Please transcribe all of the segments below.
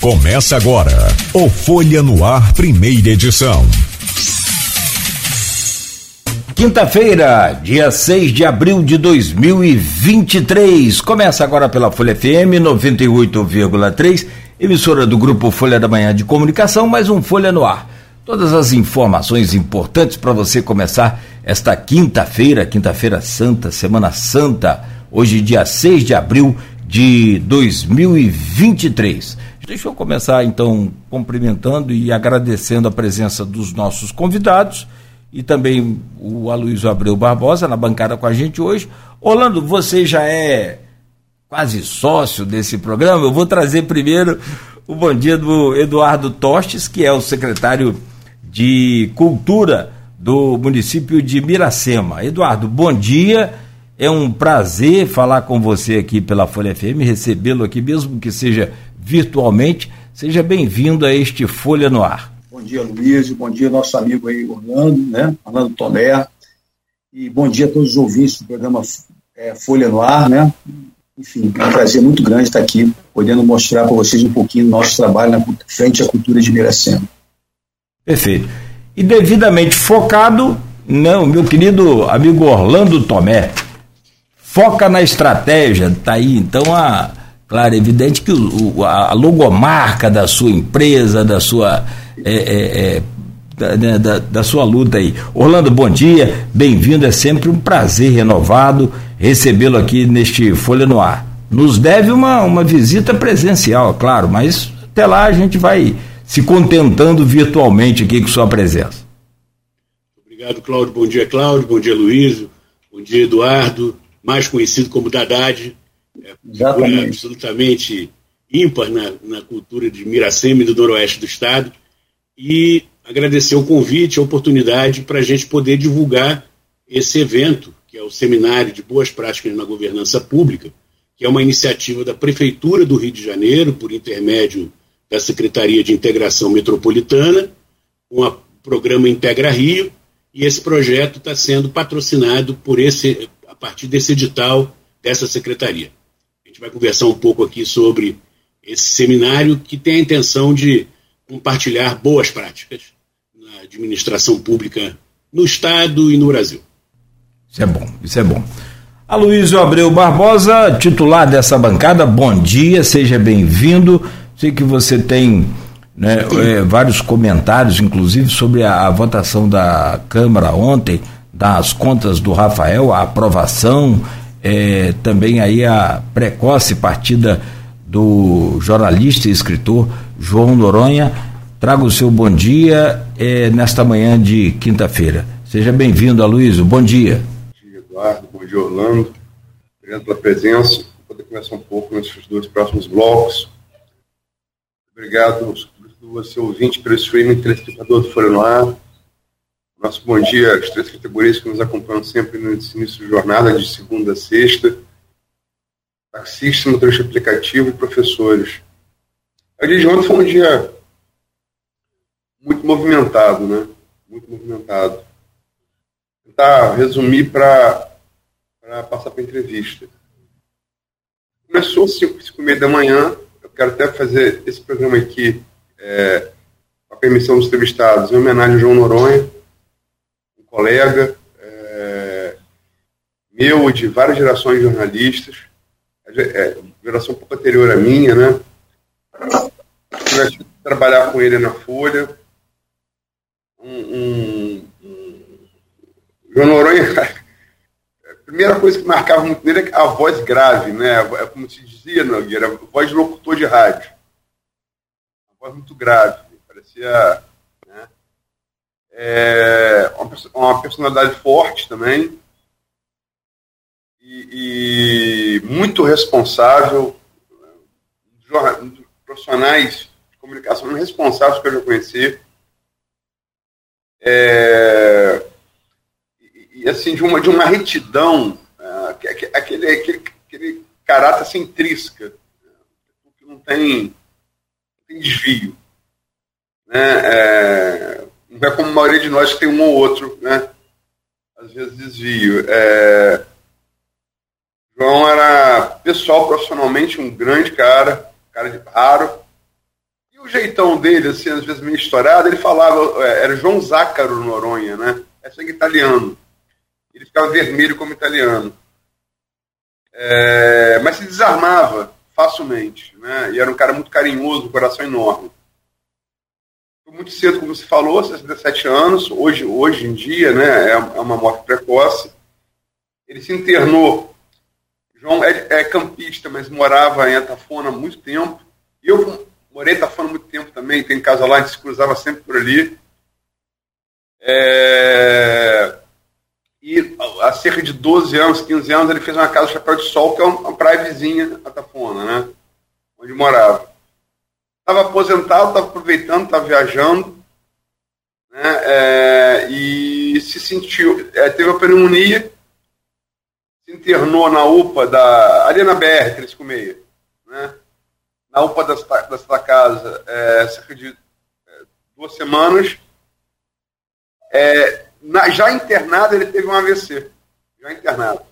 Começa agora o Folha no Ar, primeira edição. Quinta-feira, dia 6 de abril de 2023. Começa agora pela Folha FM 98,3, emissora do grupo Folha da Manhã de Comunicação, mais um Folha no Ar. Todas as informações importantes para você começar esta quinta-feira, quinta-feira santa, Semana Santa, hoje, dia 6 de abril de 2023. Deixa eu começar então cumprimentando e agradecendo a presença dos nossos convidados e também o Aloysio Abreu Barbosa na bancada com a gente hoje. Orlando, você já é quase sócio desse programa. Eu vou trazer primeiro o bom dia do Eduardo Tostes, que é o secretário de Cultura do município de Miracema. Eduardo, bom dia. É um prazer falar com você aqui pela Folha FM, recebê-lo aqui, mesmo que seja virtualmente. Seja bem-vindo a este Folha no Ar. Bom dia, Luiz. Bom dia, nosso amigo aí, Orlando, né? Orlando Tomé. E bom dia a todos os ouvintes do programa é, Folha no Ar, né? Enfim, é um prazer muito grande estar aqui, podendo mostrar para vocês um pouquinho do nosso trabalho na frente à cultura de Miracema. Perfeito. E devidamente focado, não, meu querido amigo Orlando Tomé, foca na estratégia, tá aí então a Claro, é evidente que o, a logomarca da sua empresa, da sua. É, é, é, da, né, da, da, sua luta aí. Orlando, bom dia, bem-vindo, é sempre um prazer renovado recebê-lo aqui neste Folha no Ar. Nos deve uma, uma visita presencial, claro, mas até lá a gente vai se contentando virtualmente aqui com sua presença. Obrigado, Cláudio. Bom dia, Cláudio. Bom dia, Luiz. Bom dia, Eduardo, mais conhecido como Dadade é, Exatamente. absolutamente ímpar na, na cultura de Miracema e do noroeste do estado, e agradecer o convite, a oportunidade para a gente poder divulgar esse evento, que é o Seminário de Boas Práticas na Governança Pública, que é uma iniciativa da Prefeitura do Rio de Janeiro, por intermédio da Secretaria de Integração Metropolitana, com o programa Integra Rio, e esse projeto está sendo patrocinado por esse, a partir desse edital dessa secretaria gente vai conversar um pouco aqui sobre esse seminário que tem a intenção de compartilhar boas práticas na administração pública no Estado e no Brasil. Isso é bom, isso é bom. Aloysio Abreu Barbosa, titular dessa bancada, bom dia, seja bem-vindo. Sei que você tem né, é, vários comentários, inclusive, sobre a, a, votação da Câmara ontem, das contas do Rafael, a aprovação é, também aí a precoce partida do jornalista e escritor João Noronha. Traga o seu bom dia é, nesta manhã de quinta-feira. Seja bem-vindo, Aloysio. Bom dia. Bom dia, Eduardo. Bom dia, Orlando. Obrigado pela presença. Vou poder conversar um pouco nesses dois próximos blocos. Obrigado, você ouvinte, pelo streaming telespectador do Folha no Ar nosso bom dia às três categorias que nos acompanham sempre no início de jornada, de segunda a sexta. Taxista, motorista aplicativo e professores. O dia de ontem foi um dia muito movimentado, né? Muito movimentado. Vou tentar resumir para passar para a entrevista. Começou às 5, 5 e meia da manhã. Eu quero até fazer esse programa aqui, é, com a permissão dos entrevistados, em homenagem ao João Noronha colega é, meu de várias gerações de jornalistas, é, geração um pouco anterior à minha, né? Tive trabalhar com ele na Folha. Um, um, um, João Noronha, a primeira coisa que marcava muito nele é a voz grave, né? É como se dizia, Nogueira, a voz de locutor de rádio. Uma voz muito grave, parecia é, uma personalidade forte também e, e muito responsável, profissionais de comunicação responsáveis que eu já conheci. É, e, assim, de uma, de uma retidão, é, aquele, aquele, aquele caráter centrisca, que não tem, não tem desvio. Né? É, não é como a maioria de nós que tem um ou outro, né? Às vezes desvio. É... João era pessoal, profissionalmente, um grande cara, cara de raro, o jeitão dele, assim, às vezes meio estourado, ele falava, é, era João Zácaro Noronha, né? É sangue italiano. Ele ficava vermelho como italiano. É, mas se desarmava facilmente, né? E era um cara muito carinhoso, um coração enorme. Muito cedo, como você falou, 67 anos, hoje, hoje em dia, né? É, é uma morte precoce. Ele se internou. João é, é campista, mas morava em Atafona há muito tempo. Eu morei em Atafona há muito tempo também, tem casa lá, a gente se cruzava sempre por ali. É... E há cerca de 12 anos, 15 anos, ele fez uma casa Chapéu de Sol, que é uma praia vizinha a Tafona, né? Onde morava. Estava aposentado, estava aproveitando, estava viajando, né? É, e se sentiu, é, teve uma pneumonia, se internou na UPA da. ali na BR 356, né? Na UPA dessa, dessa casa, é, cerca de é, duas semanas. É, na, já internado, ele teve um AVC. Já internado.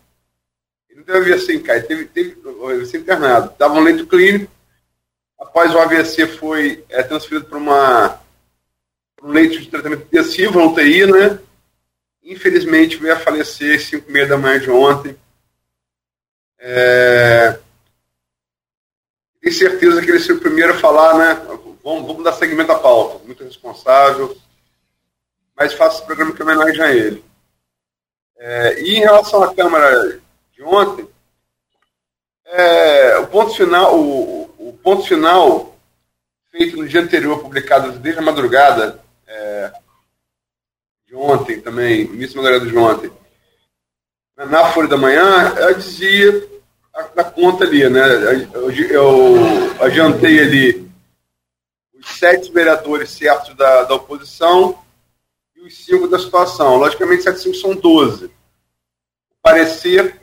Ele não teve AVC em casa, teve, teve um AVC internado. Estava no leito clínico. Após o AVC, foi é, transferido para uma um leito de tratamento intensivo, UTI, né? Infelizmente, veio a falecer às 5 e meia da manhã de ontem. É... Tenho certeza que ele seria o primeiro a falar, né? Vamos, vamos dar seguimento à pauta. Muito responsável, mas faço esse programa que homenagem a ele. É, e em relação à Câmara de ontem, é, o ponto final, o, ponto final feito no dia anterior, publicado desde a madrugada é, de ontem também, início da madrugada de ontem, na Folha da Manhã, eu dizia a, a conta ali, né? Eu, eu adiantei ali os sete vereadores certos da, da oposição e os cinco da situação. Logicamente, 75 são 12. O parecer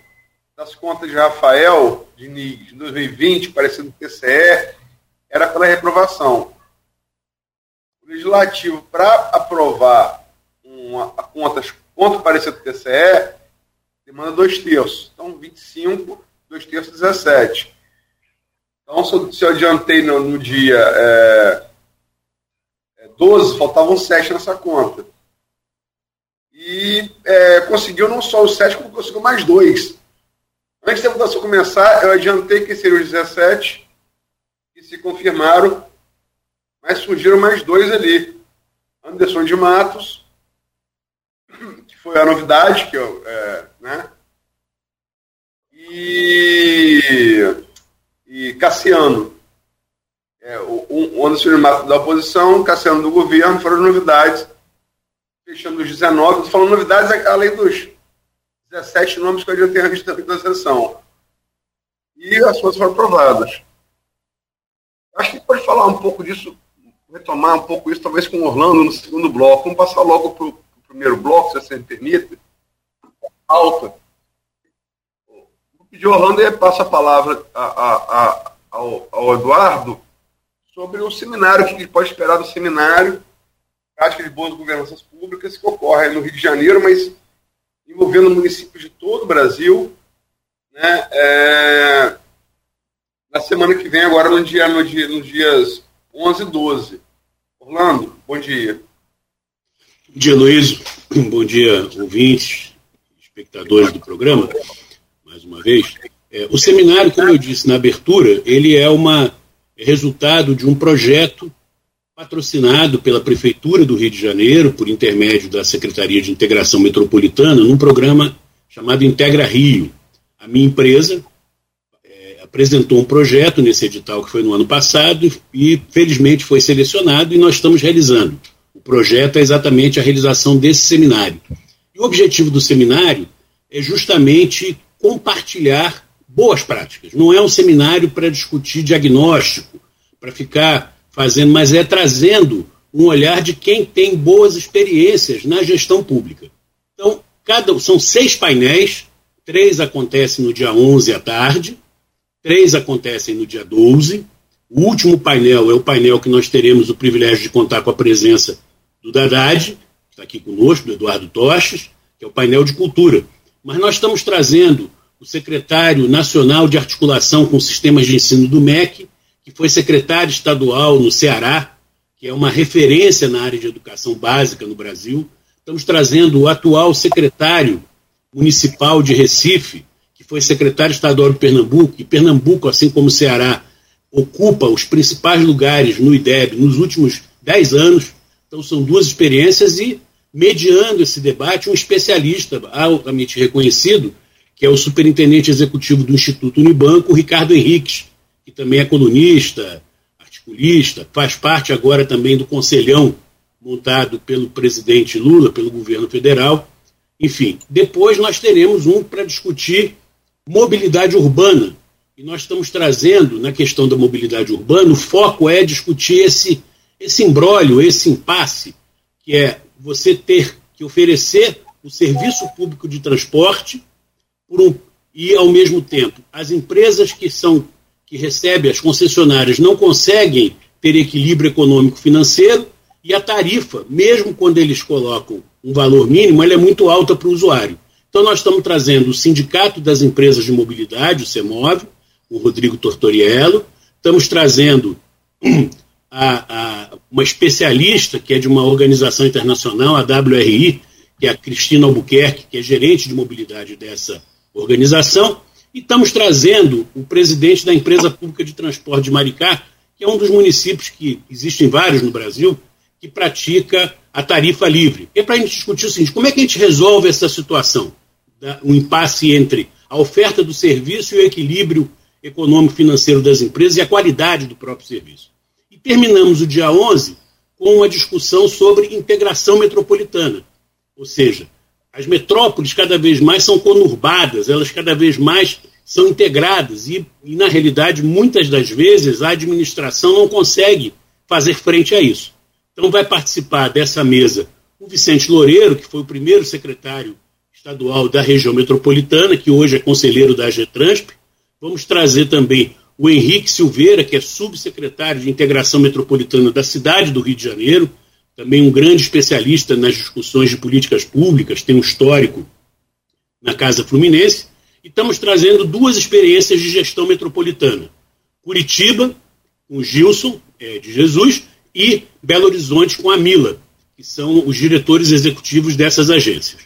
das contas de Rafael Diniz, de 2020, parecendo do TCE, era pela reprovação. O legislativo, para aprovar uma, a contas contra o parecer do TCE, demanda dois terços. Então, 25, dois terços, 17. Então, se eu, se eu adiantei no, no dia é, 12, faltavam 7 nessa conta e é, conseguiu não só os sete, como conseguiu mais dois. Antes da votação começar, eu adiantei que seriam os 17, que se confirmaram, mas surgiram mais dois ali. Anderson de Matos, que foi a novidade, que eu, é, né? E, e Cassiano. É, o, o Anderson de Matos da oposição, Cassiano do governo, foram as novidades fechando os 19, estou falando novidades além dos 17 nomes que eu já tenho visto da sessão. E as suas foram aprovadas. Acho que pode falar um pouco disso, retomar um pouco isso, talvez com o Orlando no segundo bloco. Vamos passar logo para o primeiro bloco, se você me permite. Alta. Vou pedir ao Orlando e passa a palavra a, a, a, ao, ao Eduardo sobre o seminário, o que pode esperar do seminário prática de boas governanças públicas que ocorre no Rio de Janeiro, mas envolvendo municípios de todo o Brasil, né, é, na semana que vem, agora no dia, no dia, nos dias 11 e 12. Orlando, bom dia. Bom dia, Luiz. Bom dia, ouvintes, espectadores do programa, mais uma vez. É, o seminário, como eu disse na abertura, ele é uma é resultado de um projeto patrocinado pela Prefeitura do Rio de Janeiro, por intermédio da Secretaria de Integração Metropolitana, num programa chamado Integra Rio. A minha empresa é, apresentou um projeto nesse edital que foi no ano passado e, felizmente, foi selecionado e nós estamos realizando. O projeto é exatamente a realização desse seminário. E o objetivo do seminário é justamente compartilhar boas práticas. Não é um seminário para discutir diagnóstico, para ficar fazendo, mas é trazendo um olhar de quem tem boas experiências na gestão pública. Então, cada, são seis painéis, três acontecem no dia 11 à tarde, três acontecem no dia 12. O último painel é o painel que nós teremos o privilégio de contar com a presença do Dadad, que está aqui conosco, do Eduardo Toches, que é o painel de cultura. Mas nós estamos trazendo o secretário nacional de articulação com sistemas de ensino do MEC, que foi secretário estadual no Ceará, que é uma referência na área de educação básica no Brasil. Estamos trazendo o atual secretário municipal de Recife, que foi secretário estadual de Pernambuco, e Pernambuco, assim como o Ceará, ocupa os principais lugares no IDEB nos últimos dez anos. Então, são duas experiências e, mediando esse debate, um especialista altamente reconhecido, que é o superintendente executivo do Instituto Unibanco, Ricardo Henriques, que também é colunista, articulista, faz parte agora também do conselhão montado pelo presidente Lula, pelo governo federal. Enfim, depois nós teremos um para discutir mobilidade urbana. E nós estamos trazendo, na questão da mobilidade urbana, o foco é discutir esse, esse imbróglio, esse impasse, que é você ter que oferecer o serviço público de transporte um, e, ao mesmo tempo, as empresas que são que recebem as concessionárias não conseguem ter equilíbrio econômico financeiro e a tarifa, mesmo quando eles colocam um valor mínimo, ela é muito alta para o usuário. Então nós estamos trazendo o Sindicato das Empresas de Mobilidade, o CEMOV, o Rodrigo Tortoriello, estamos trazendo a, a, uma especialista que é de uma organização internacional, a WRI, que é a Cristina Albuquerque, que é gerente de mobilidade dessa organização, e estamos trazendo o presidente da empresa pública de transporte de Maricá, que é um dos municípios que existem vários no Brasil, que pratica a tarifa livre. É para a gente discutir o seguinte: como é que a gente resolve essa situação? O um impasse entre a oferta do serviço e o equilíbrio econômico-financeiro das empresas e a qualidade do próprio serviço. E terminamos o dia 11 com uma discussão sobre integração metropolitana. Ou seja, as metrópoles cada vez mais são conurbadas, elas cada vez mais são integradas e, e, na realidade, muitas das vezes a administração não consegue fazer frente a isso. Então, vai participar dessa mesa o Vicente Loureiro, que foi o primeiro secretário estadual da região metropolitana, que hoje é conselheiro da GETRANSP. Vamos trazer também o Henrique Silveira, que é subsecretário de Integração Metropolitana da cidade do Rio de Janeiro, também um grande especialista nas discussões de políticas públicas, tem um histórico na Casa Fluminense, e estamos trazendo duas experiências de gestão metropolitana. Curitiba, com Gilson é, de Jesus, e Belo Horizonte com a Mila, que são os diretores executivos dessas agências.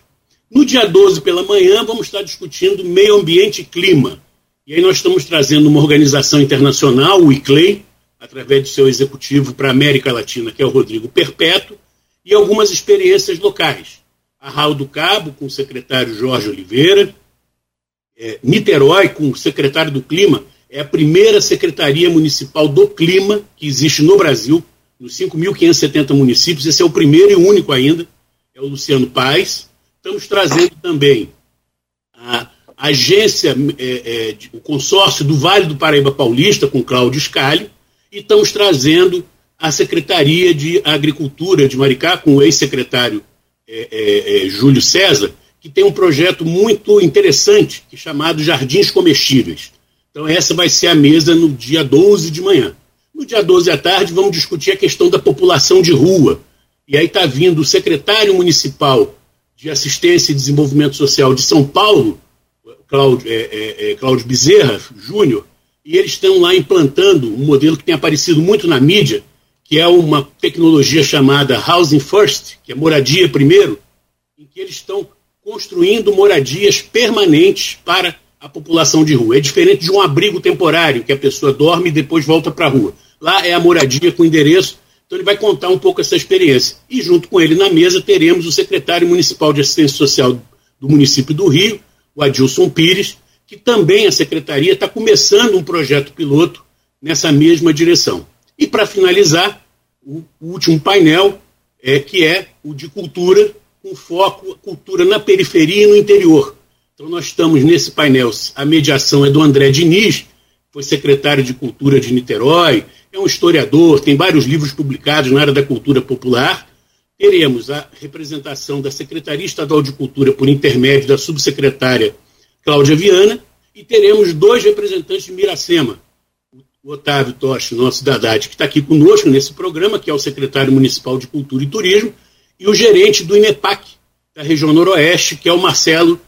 No dia 12 pela manhã, vamos estar discutindo meio ambiente e clima. E aí nós estamos trazendo uma organização internacional, o ICLEI, através do seu executivo para a América Latina, que é o Rodrigo Perpétuo, e algumas experiências locais. Arraial do Cabo, com o secretário Jorge Oliveira, é, Niterói, com o secretário do Clima, é a primeira secretaria municipal do clima que existe no Brasil, nos 5.570 municípios, esse é o primeiro e único ainda, é o Luciano Paes. Estamos trazendo também a agência, é, é, o consórcio do Vale do Paraíba Paulista, com Cláudio Scali, e estamos trazendo a Secretaria de Agricultura de Maricá, com o ex-secretário é, é, é, Júlio César, que tem um projeto muito interessante, é chamado Jardins Comestíveis. Então, essa vai ser a mesa no dia 12 de manhã. No dia 12 à tarde, vamos discutir a questão da população de rua. E aí está vindo o secretário municipal de Assistência e Desenvolvimento Social de São Paulo, Cláudio, é, é, é, Cláudio Bezerra Júnior, e eles estão lá implantando um modelo que tem aparecido muito na mídia, que é uma tecnologia chamada Housing First, que é moradia primeiro, em que eles estão construindo moradias permanentes para a população de rua. É diferente de um abrigo temporário, que a pessoa dorme e depois volta para a rua. Lá é a moradia com endereço. Então ele vai contar um pouco essa experiência. E junto com ele na mesa teremos o secretário municipal de assistência social do município do Rio, o Adilson Pires, que também a secretaria está começando um projeto piloto nessa mesma direção. E para finalizar, o, último painel é que é o de cultura, com foco cultura na periferia e no interior. Então nós estamos nesse painel, a mediação é do André Diniz, foi secretário de Cultura de Niterói, é um historiador, tem vários livros publicados na área da cultura popular. Teremos a representação da Secretaria Estadual de Cultura por intermédio da subsecretária Cláudia Viana, e teremos dois representantes de Miracema, o Otávio Toshi, nosso Dadade, que está aqui conosco nesse programa, que é o secretário municipal de Cultura e Turismo, e o gerente do INEPAC, da região noroeste, que é o Marcelo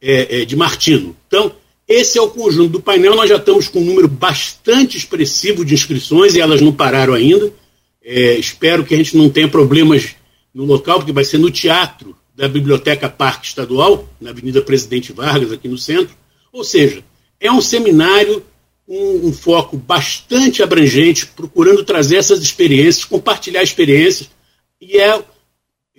é, é, de Martino. Então, Esse é o conjunto do painel. Nós já estamos com um número bastante expressivo de inscrições e elas não pararam ainda. É, espero que a gente não tenha problemas no local, porque vai ser no teatro da Biblioteca Parque Estadual, na Avenida Presidente Vargas, aqui no centro. Ou seja, é um seminário com um foco bastante abrangente, procurando trazer essas experiências, compartilhar experiências, e é,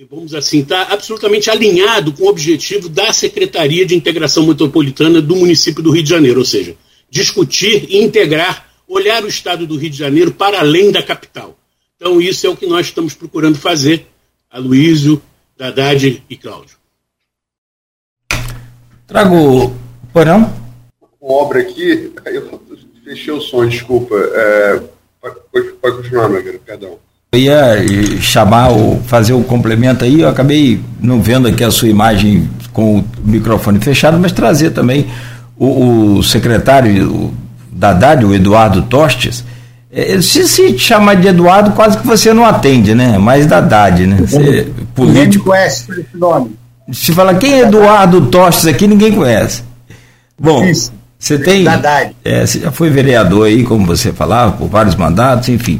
vamos assim, está absolutamente alinhado com o objetivo da Secretaria de Integração Metropolitana do município do Rio de Janeiro, ou seja, discutir e integrar, olhar o estado do Rio de Janeiro para além da capital. Então, isso é o que nós estamos procurando fazer, Aloysio, Haddad e Cláudio. Trago. Porão? Uma obra aqui, eu fechei o som, desculpa. É, pode, pode continuar, Nogueira, perdão. Eu ia chamar, fazer o um complemento aí, eu acabei não vendo aqui a sua imagem com o microfone fechado, mas trazer também o, o secretário da Haddad, o Eduardo Tostes, é, se se chamar de Eduardo, quase que você não atende, né? Mais da Haddad, né? Você, político. conhece esse nome. Se fala quem é Eduardo Tostes aqui, ninguém conhece. Bom, Isso. você tem. É, você já foi vereador aí, como você falava, por vários mandatos, enfim.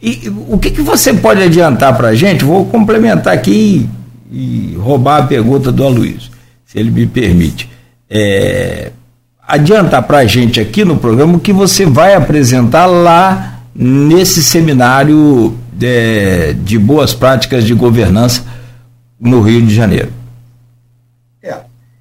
E o que, que você pode adiantar para a gente? Vou complementar aqui e, e, roubar a pergunta do Aloysio, se ele me permite. É, adiantar para a gente aqui no programa o que você vai apresentar lá nesse seminário de, é, de boas práticas de governança no Rio de Janeiro. É,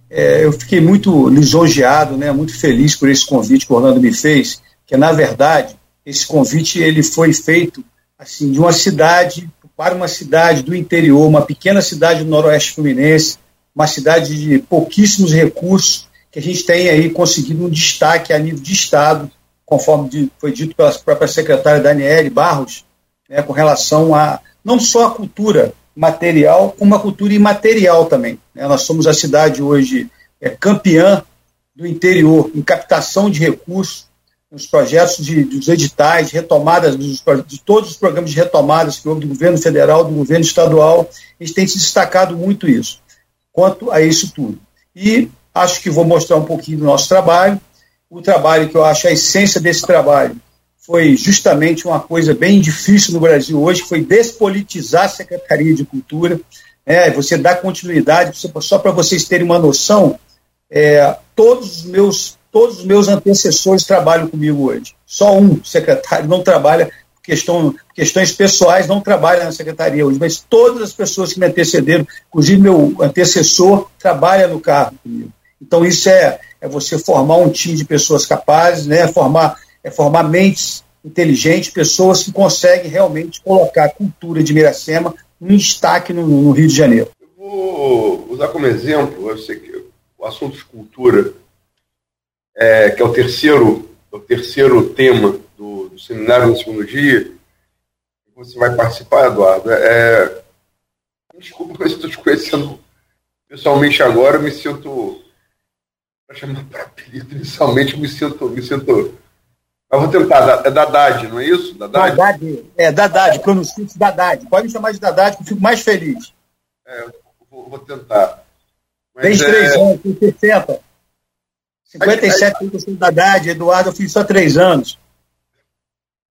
é, eu fiquei muito lisonjeado, né, muito feliz por esse convite que o Orlando me fez, que na verdade esse convite ele foi feito assim de uma cidade para uma cidade do interior, uma pequena cidade do noroeste fluminense, uma cidade de pouquíssimos recursos, que a gente tem aí conseguido um destaque a nível de Estado, conforme foi dito pela própria secretária Daniele Barros, né, com relação a não só a cultura material, como a cultura imaterial também. Né? Nós somos a cidade hoje é, campeã do interior em captação de recursos, nos projetos de, dos editais, retomadas dos, de todos os programas de retomadas que houve do governo federal, do governo estadual, a gente tem se destacado muito isso, quanto a isso tudo. E Acho que vou mostrar um pouquinho do nosso trabalho. O trabalho que eu acho a essência desse trabalho foi justamente uma coisa bem difícil no Brasil hoje, foi despolitizar a Secretaria de Cultura. É, você dá continuidade, só para vocês terem uma noção, é, todos os meus todos os meus antecessores trabalham comigo hoje. Só um secretário não trabalha questão, questões pessoais, não trabalha na secretaria hoje, mas todas as pessoas que me antecederam, inclusive meu antecessor, trabalha no cargo comigo. Então, isso é, é você formar um time de pessoas capazes, né? formar, é formar mentes inteligentes, pessoas que conseguem realmente colocar a cultura de Miracema em destaque no, no Rio de Janeiro. Eu vou usar como exemplo, eu sei que o assunto de cultura, é, que é o terceiro, o terceiro tema do, do seminário no segundo dia, você vai participar, Eduardo. É, desculpa, mas estou te conhecendo pessoalmente agora, eu me sinto para chamar para apelido inicialmente, me sinto, me sinto. Eu vou tentar, é Dadad, não é isso? Dadad? Dadad, é Dadad, pronuncie-se Dadad. Pode me chamar de Dadad, que eu fico mais feliz. É, vou, vou tentar. Tem é... três anos, tem 60. 57 aí, aí, Dadad, Eduardo, eu fiz só três anos.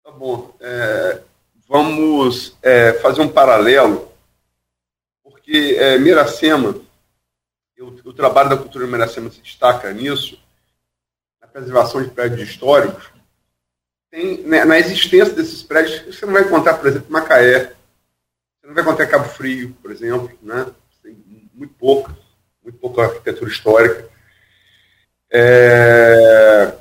Tá bom. É, vamos é, fazer um paralelo, porque é, Miracema o, o trabalho da cultura Miracema se destaca nisso, na preservação de prédios históricos, tem, né, na existência desses prédios, você não vai encontrar, por exemplo, Macaé, você não vai encontrar Cabo Frio, por exemplo, né? tem muito pouca, muito pouca arquitetura histórica. É,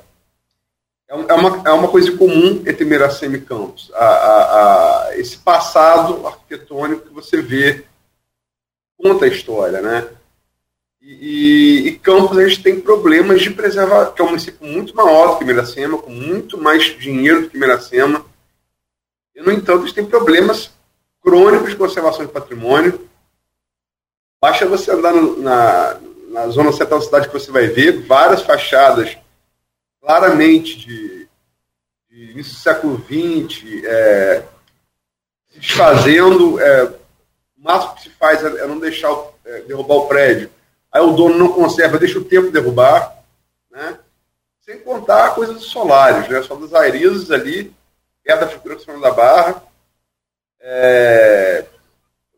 é, é uma, é uma coisa comum entre Miracema e Campos, a, a, a, esse passado arquitetônico que você vê conta a história, né? E, e, Campos a gente tem problemas de preservar, que é um município muito maior do que Miracema, com muito mais dinheiro do que Miracema. E, no entanto, a gente tem problemas crônicos de conservação de patrimônio. Basta você andar no, na, na zona central da cidade que você vai ver várias fachadas claramente de, de início do século XX, é, se desfazendo. É, o máximo que se faz é, é não deixar é, derrubar o prédio aí o dono não conserva, deixa o tempo derrubar, né? Sem contar a coisa dos solários, né? Só dos airizes ali, perto da figura do da Barra, é,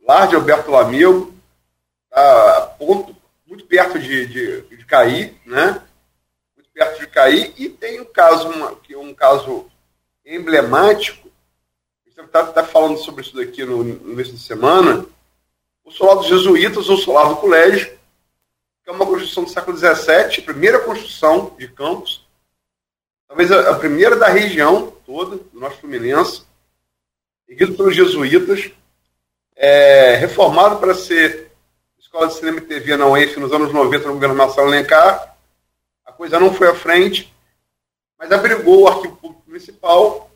Lar de Alberto Lamego, tá, ponto, muito perto de, de, de cair, né? Muito perto de cair, e tem um caso, que é um caso emblemático, está tá falando sobre isso daqui no, no início de semana, o solar dos jesuítas, ou solar do colégio, que é uma construção do século XVII, primeira construção de campos, talvez a, a primeira da região toda, do nosso Fluminense, erguido pelos jesuítas, é, reformado para ser escola de cinema e TV na UENF nos anos 90 no governo Marcelo Alencar. A coisa não foi à frente, mas abrigou o arquivo público municipal.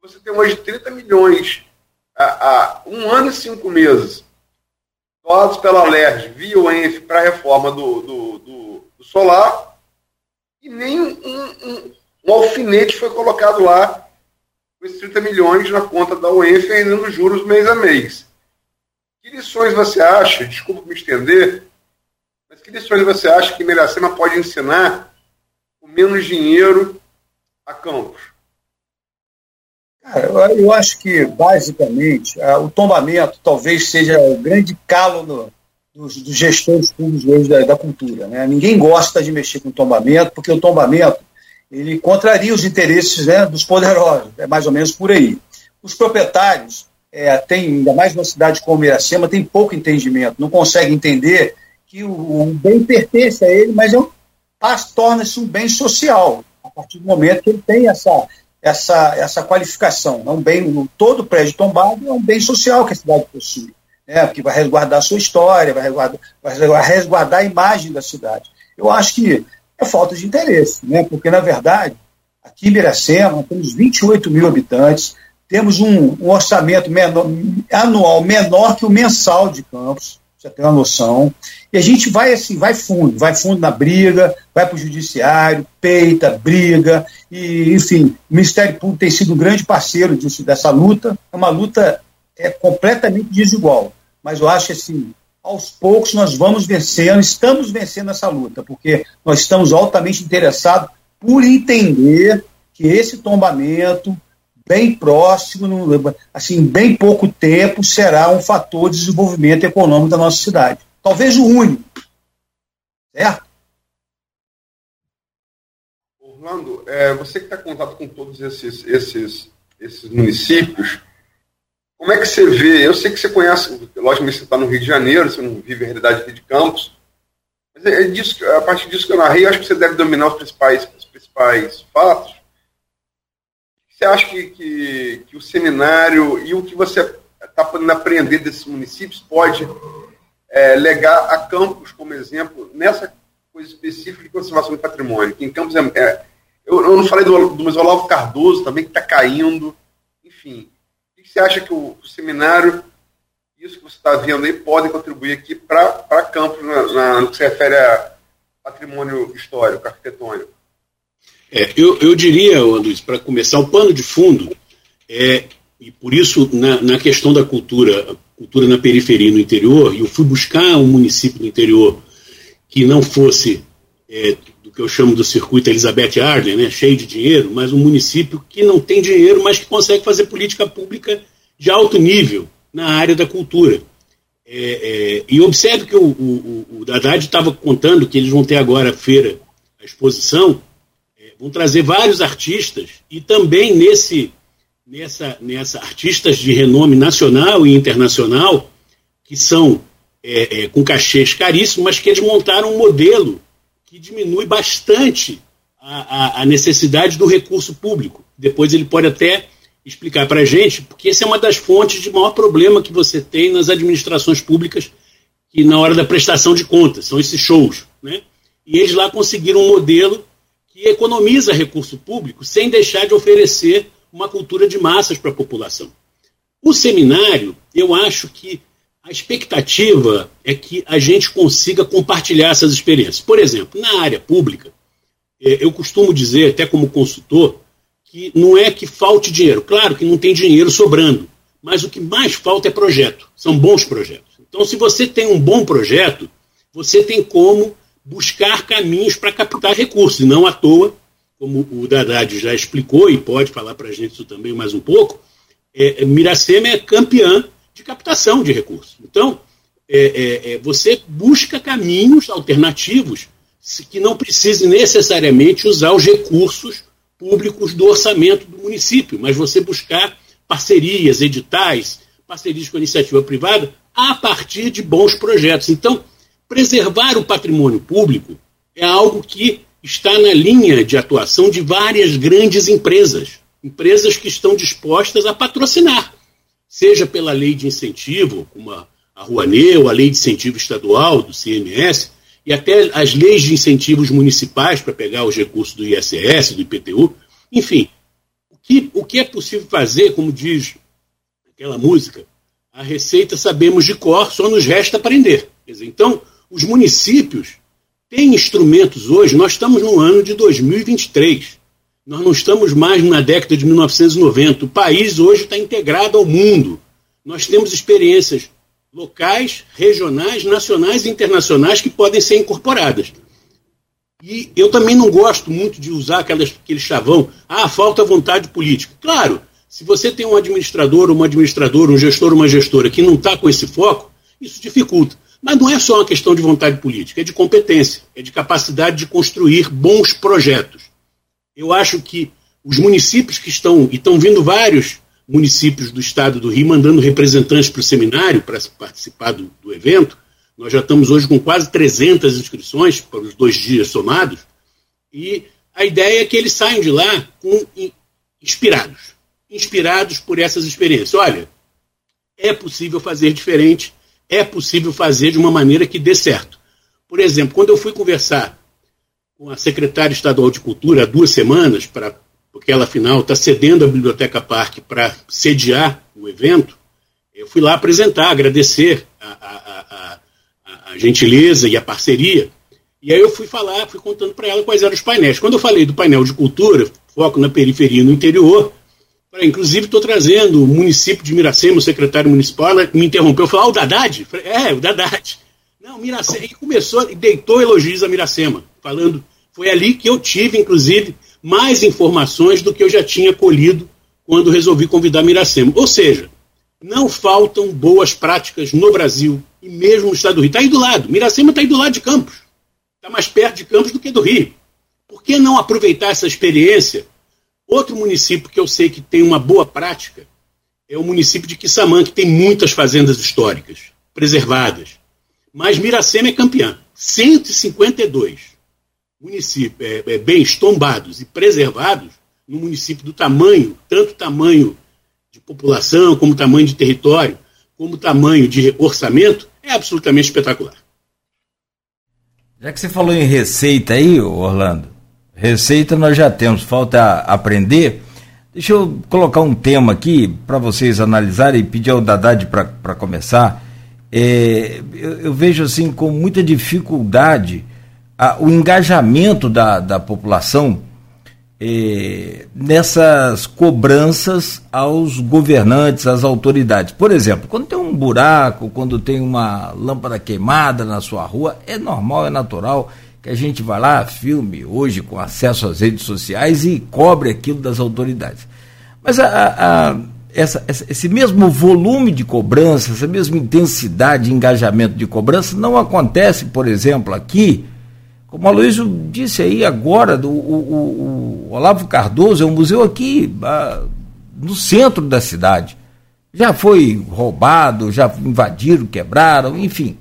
Você tem hoje 30 milhões há, um ano e cinco meses doados pela LERJ via o ENF para a reforma do, do, do, do, solar e nem um, um, um alfinete foi colocado lá com esses 30 milhões na conta da UENF rendendo juros mês a mês. Que lições você acha, desculpa me estender, mas que lições você acha que Miracema pode ensinar com menos dinheiro a Campos? Cara, eu acho que, basicamente, o tombamento talvez seja o grande calo no, dos, dos, gestores públicos hoje da, da cultura. Né? Ninguém gosta de mexer com tombamento, porque o tombamento ele contraria os interesses né, dos poderosos, é mais ou menos por aí. Os proprietários, é, tem, ainda mais numa cidade como Iracema, tem pouco entendimento, não conseguem entender que o, o bem pertence a ele, mas é um, torna-se um bem social, a partir do momento que ele tem essa, essa, essa qualificação. É um bem, todo prédio tombado é um bem social que a cidade possui, né, que vai resguardar a sua história, vai resguardar, vai resguardar a imagem da cidade. Eu acho que é falta de interesse, né? porque, na verdade, aqui em Miracema temos 28 mil habitantes, temos um, um orçamento menor, anual menor que o mensal de Campos, você tem uma noção. E a gente vai assim, vai fundo, vai fundo na briga, vai para o judiciário, peita, briga, e, enfim, o Ministério Público tem sido um grande parceiro disso, dessa luta. É uma luta é, completamente desigual. Mas eu acho assim, aos poucos nós vamos vencendo, estamos vencendo essa luta, porque nós estamos altamente interessados por entender que esse tombamento, bem próximo, assim, bem pouco tempo, será um fator de desenvolvimento econômico da nossa cidade. Talvez o único. Certo? Orlando, é, você que está em contato com todos esses, esses, esses municípios, como é que você vê? Eu sei que você conhece, logicamente você está no Rio de Janeiro, você não vive a realidade aqui de Campos, mas é, é disso, a partir disso que eu narrei, eu acho que você deve dominar os principais, os principais fatos. Você acha que, que, que o seminário e o que você está podendo aprender desses municípios pode é, legar a Campos como exemplo nessa coisa específica de conservação do patrimônio? Que em Campos é, é eu, eu, não falei do, do Olavo Cardoso também, que está caindo, enfim que você acha que o, o seminário, isso que você está vendo aí, pode contribuir aqui para Campos, na, na, no que se refere a patrimônio histórico, arquitetônico? É, eu, eu diria, Luiz, para começar, o pano de fundo é, e por isso, na, na questão da cultura, cultura na periferia no interior, e eu fui buscar um município no interior que não fosse é, do que eu chamo do circuito Elizabeth Arden, né, cheio de dinheiro, mas um município que não tem dinheiro, mas que consegue fazer política pública de alto nível na área da cultura. É, é, e observe que o, o, o Haddad estava contando que eles vão ter agora a feira, a exposição, vão trazer vários artistas e também nesse, nessa, nessa artistas de renome nacional e internacional que são é, é, com cachês caríssimos, mas que eles montaram um modelo que diminui bastante a, a, a necessidade do recurso público. Depois ele pode até explicar para a gente, porque essa é uma das fontes de maior problema que você tem nas administrações públicas que na hora da prestação de contas, são esses shows. Né? E eles lá conseguiram um modelo que economiza recurso público sem deixar de oferecer uma cultura de massas para a população. O seminário, eu acho que a expectativa é que a gente consiga compartilhar essas experiências. Por exemplo, na área pública, é, eu costumo dizer, até como consultor, que não é que falte dinheiro. Claro que não tem dinheiro sobrando, mas o que mais falta é projeto. São bons projetos. Então, se você tem um bom projeto, você tem como buscar caminhos para captar recursos, não à toa, como o Haddad já explicou e pode falar para a gente isso também mais um pouco, é, Miracema é campeã de captação de recursos. Então, é, é, é você busca caminhos alternativos que não precise necessariamente usar os recursos públicos do orçamento do município, mas você buscar parcerias, editais, parcerias com a iniciativa privada a partir de bons projetos. Então, preservar o patrimônio público é algo que está na linha de atuação de várias grandes empresas, empresas que estão dispostas a patrocinar, seja pela lei de incentivo, como a, Rouanet, ou a lei de incentivo estadual do CMS, e até as leis de incentivos municipais para pegar os recursos do ISS, do IPTU, enfim, o que, o que é possível fazer, como diz aquela música, a receita sabemos de cor, só nos resta aprender. Dizer, então, os municípios têm instrumentos hoje, nós estamos no ano de 2023, nós não estamos mais na década de 1990, o país hoje está integrado ao mundo, nós temos experiências locais, regionais, nacionais e internacionais que podem ser incorporadas. E eu também não gosto muito de usar aquelas, aquele chavão, ah, falta vontade política. Claro, se você tem um administrador, uma administradora, um gestor, uma gestora que não está com esse foco, isso dificulta. Mas não é só uma questão de vontade política, é de competência, é de capacidade de construir bons projetos. Eu acho que os municípios que estão, e estão vindo vários municípios do estado do Rio mandando representantes para o seminário para participar do, do, evento. Nós já estamos hoje com quase 300 inscrições para os dois dias somados. E a ideia é que eles saiam de lá com, inspirados inspirados por essas experiências. Olha, é possível fazer diferente, é possível fazer de uma maneira que dê certo. Por exemplo, quando eu fui conversar com a secretária estadual de Cultura há duas semanas para porque ela, afinal, está cedendo a Biblioteca Parque para sediar o evento, eu fui lá apresentar, agradecer a, a, a, a, gentileza e a parceria. E aí eu fui falar, fui contando para ela quais eram os painéis. Quando eu falei do painel de cultura, foco na periferia e no interior, inclusive estou trazendo o município de Miracema, o secretário municipal, ela me interrompeu, falou, ah, o Dadad? É, o Dadad. Não, Miracema, e começou, e deitou elogios a Miracema, falando, foi ali que eu tive, inclusive, mais informações do que eu já tinha colhido quando resolvi convidar Miracema. Ou seja, não faltam boas práticas no Brasil e mesmo no estado do Rio. Está aí do lado. Miracema está aí do lado de Campos. Está mais perto de Campos do que do Rio. Por que não aproveitar essa experiência? Outro município que eu sei que tem uma boa prática é o município de Quissamã, que tem muitas fazendas históricas preservadas. Mas Miracema é campeã. 152 municípios, é, é, bens tombados e preservados no município do tamanho, tanto tamanho de população, como tamanho de território, como tamanho de orçamento, é absolutamente espetacular. Já que você falou em receita aí, Orlando, receita nós já temos, falta aprender. Deixa eu colocar um tema aqui para vocês analisarem e pedir ao Dadad para começar. É, eu, eu, vejo assim com muita dificuldade a, o engajamento da, da população eh, nessas cobranças aos governantes, às autoridades. Por exemplo, quando tem um buraco, quando tem uma lâmpada queimada na sua rua, é normal, é natural que a gente vá lá, filme hoje com acesso às redes sociais e cobre aquilo das autoridades. Mas a, a, a essa, esse mesmo volume de cobrança, essa mesma intensidade de engajamento de cobrança não acontece, por exemplo, aqui como a Luísa disse aí agora, o, o, o, Olavo Cardoso é um museu aqui ah, no centro da cidade. Já foi roubado, já invadiram, quebraram, enfim.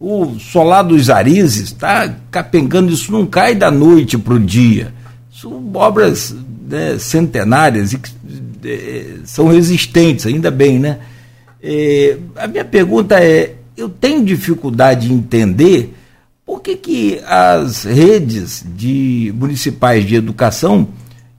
O Solar dos Arizes está capengando, isso não cai da noite para o dia. São obras né, centenárias e é, são resistentes, ainda bem, né? É, a minha pergunta é: eu tenho dificuldade de entender por que, que as redes de municipais de educação,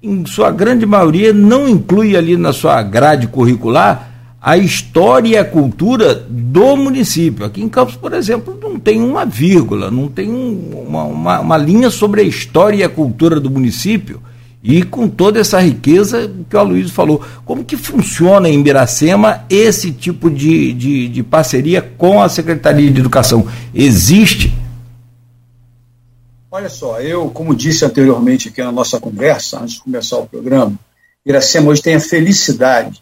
em sua grande maioria, não inclui ali na sua grade curricular a história e a cultura do município? Aqui em Campos, por exemplo, não tem uma vírgula, não tem um, uma, uma, uma linha sobre a história e a cultura do município e com toda essa riqueza que o Aloysio falou. Como que funciona em Miracema esse tipo de, de, de parceria com a Secretaria de Educação? Existe Olha só, eu, como disse anteriormente aqui na nossa conversa, antes de começar o programa, Iracema hoje tem a felicidade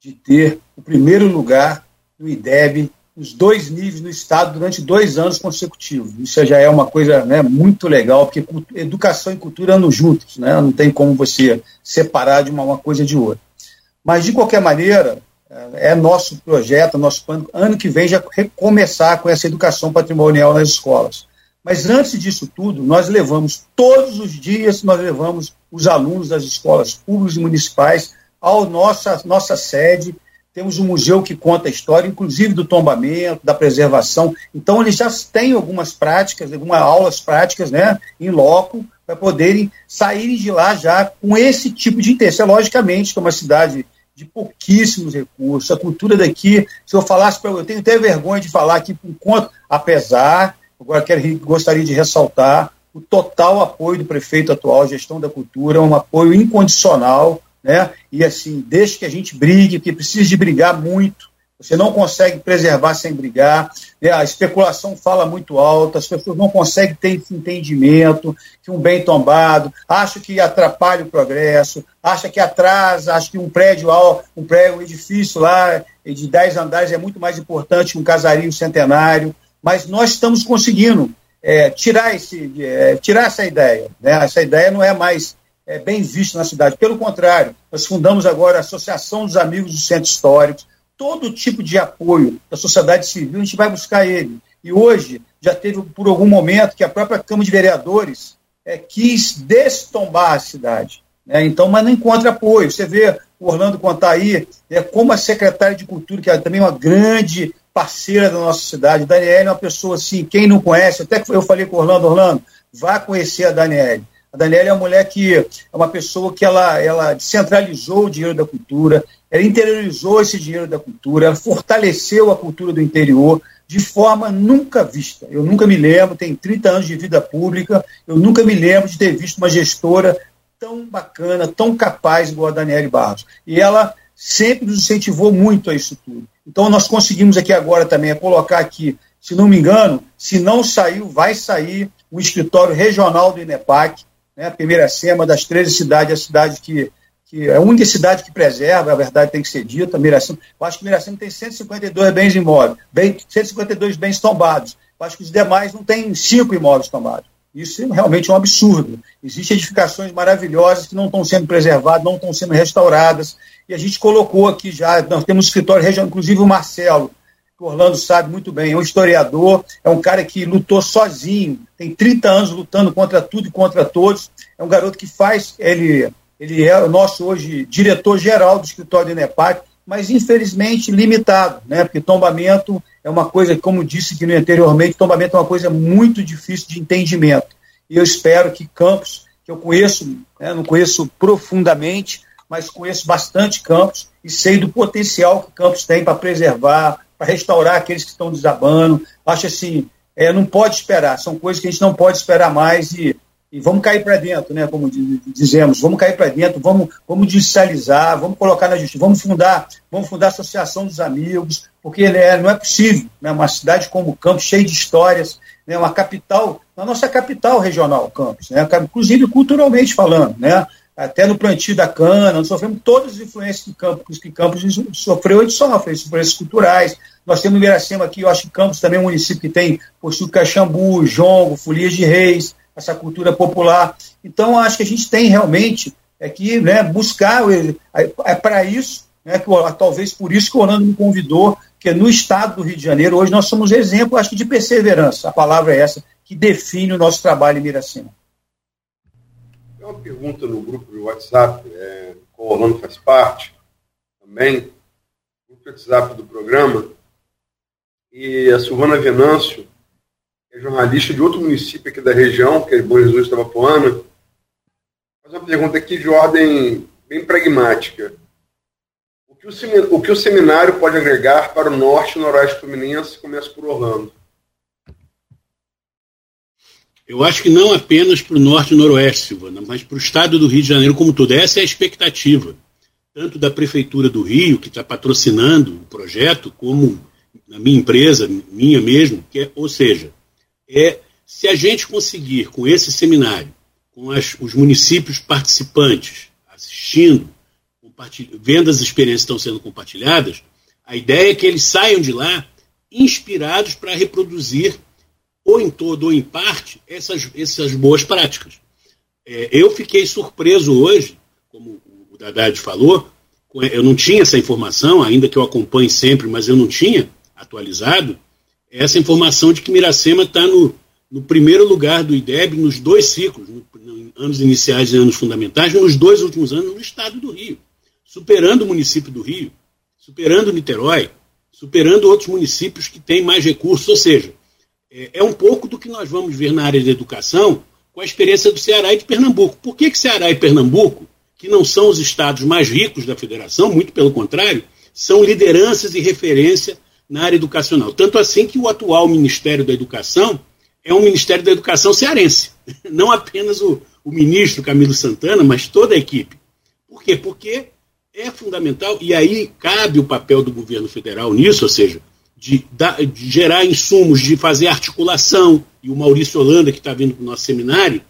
de ter o primeiro lugar no IDEB nos dois níveis no Estado durante dois anos consecutivos. Isso já é uma coisa né, muito legal, porque educação e cultura andam juntos, né? não tem como você separar de uma, uma coisa de outra. Mas, de qualquer maneira, é nosso projeto, nosso plano, ano que vem já recomeçar com essa educação patrimonial nas escolas. Mas antes disso tudo, nós levamos, todos os dias, nós levamos os alunos das escolas públicas e municipais à nossa, nossa sede, temos um museu que conta a história, inclusive do tombamento, da preservação. Então, eles já têm algumas práticas, algumas aulas práticas, né, em loco, para poderem saírem de lá já com esse tipo de interesse. É, logicamente, que é uma cidade de pouquíssimos recursos. A cultura daqui, se eu falasse para eu tenho até vergonha de falar aqui por conta, apesar, agora quero, gostaria de ressaltar o total apoio do prefeito atual gestão da cultura, um apoio incondicional né? E assim, desde que a gente brigue, que precisa de brigar muito, você não consegue preservar sem brigar, né? a especulação fala muito alto, as pessoas não conseguem ter esse entendimento que um bem tombado, acha que atrapalha o progresso, acha que atrasa, acha que um prédio, um prédio, um edifício lá de 10 andares é muito mais importante que um casarinho centenário, mas nós estamos conseguindo é, tirar, esse, é, tirar essa ideia. Né? Essa ideia não é mais é, bem visto na cidade. Pelo contrário, nós fundamos agora a Associação dos Amigos dos Centros Históricos. Todo tipo de apoio da sociedade civil, a gente vai buscar ele. E hoje, já teve por algum momento que a própria Câmara de Vereadores é, quis destombar a cidade. Né? Então, mas não encontra apoio. Você vê o Orlando contar aí é, como a secretária de Cultura, que é também uma grande parceira da nossa cidade, Daniela é uma pessoa assim, quem não conhece, até que eu falei com o Orlando, Orlando, vá conhecer a Daniela. Daniela é uma mulher que é uma pessoa que ela, ela descentralizou o dinheiro da cultura, ela interiorizou esse dinheiro da cultura, ela fortaleceu a cultura do interior de forma nunca vista. Eu nunca me lembro, tem 30 anos de vida pública, eu nunca me lembro de ter visto uma gestora tão bacana, tão capaz igual a Daniela Barros. E ela sempre nos incentivou muito a isso tudo. Então nós conseguimos aqui agora também colocar aqui, se não me engano, se não saiu, vai sair o escritório regional do INEPAC, né? A primeira SEMA das 13 cidades, a cidade que, que é a única cidade que preserva, a verdade tem que ser dita. Miracema, eu acho que Miracema tem 152 bens imóveis, bem, 152 bens tombados. Eu acho que os demais não têm cinco imóveis tombados. Isso é realmente um absurdo. Existem edificações maravilhosas que não estão sendo preservadas, não estão sendo restauradas. E a gente colocou aqui já, nós temos um escritório regional, inclusive o Marcelo, que o Orlando sabe muito bem, é um historiador, é um cara que lutou sozinho, tem 30 anos lutando contra tudo e contra todos. É um garoto que faz, ele, ele é o nosso hoje diretor-geral do escritório do INEPAC, mas infelizmente limitado, né? porque tombamento é uma coisa, como disse aqui anteriormente, tombamento é uma coisa muito difícil de entendimento. E eu espero que Campos, que eu conheço, né, não conheço profundamente, mas conheço bastante Campos e sei do potencial que Campos tem para preservar, para restaurar aqueles que estão desabando. Acho assim, é, não pode esperar, são coisas que a gente não pode esperar mais e, e vamos cair para dentro, né? Como dizemos, vamos cair para dentro, vamos, vamos judicializar, vamos colocar na justiça, vamos fundar, vamos fundar a Associação dos Amigos, porque né, não é possível, né? Uma cidade como Campos, cheia de histórias, né? Uma capital, a nossa capital regional, Campos, né? Inclusive culturalmente falando, né? Até no plantio da cana, nós sofremos todas as influências que Campos, que Campos sofreu e sofre, as influências culturais. Nós temos Miracema aqui, eu acho que Campos também é um município que tem possui Caxambu, Jongo, Folias de Reis, essa cultura popular. Então, acho que a gente tem realmente é que né, buscar, é, é para isso, né, que, talvez por isso que o Orlando me convidou, que no estado do Rio de Janeiro, hoje nós somos exemplo, acho que de perseverança, a palavra é essa, que define o nosso trabalho em Miracema uma pergunta no grupo de WhatsApp, é, com o Orlando faz parte também, grupo de WhatsApp do programa, e a Silvana Venâncio, é jornalista de outro município aqui da região, que é Bom Jesus Tabapuana, faz uma pergunta aqui de ordem bem pragmática. O que o, o, que o seminário pode agregar para o norte e noroeste fluminense? Começa por Orlando. Eu acho que não apenas para o norte e noroeste, Silvana, mas para o estado do Rio de Janeiro como todo. Essa é a expectativa, tanto da Prefeitura do Rio, que está patrocinando o projeto, como na minha empresa, minha mesmo, que é, ou seja, é Se a gente conseguir, com esse seminário, com as, os municípios participantes assistindo, vendo as experiências que estão sendo compartilhadas, a ideia é que eles saiam de lá inspirados para reproduzir, ou em todo ou em parte, essas, essas boas práticas. É, eu fiquei surpreso hoje, como o Haddad falou, eu não tinha essa informação, ainda que eu acompanhe sempre, mas eu não tinha atualizado, essa informação de que Miracema está no, no primeiro lugar do IDEB nos dois ciclos, no, no, anos iniciais e anos fundamentais, nos dois últimos anos no estado do Rio, superando o município do Rio, superando Niterói, superando outros municípios que têm mais recursos, ou seja, é, é um pouco do que nós vamos ver na área de educação com a experiência do Ceará e de Pernambuco. Por que, que Ceará e Pernambuco, que não são os estados mais ricos da federação, muito pelo contrário, são lideranças e referência na área educacional? Tanto assim que o atual Ministério da Educação é um Ministério da Educação cearense. Não apenas o, o ministro Camilo Santana, mas toda a equipe. Por quê? Porque é fundamental, e aí cabe o papel do governo federal nisso, ou seja, de, de gerar insumos, de fazer articulação, e o Maurício Holanda, que está vindo para o nosso seminário,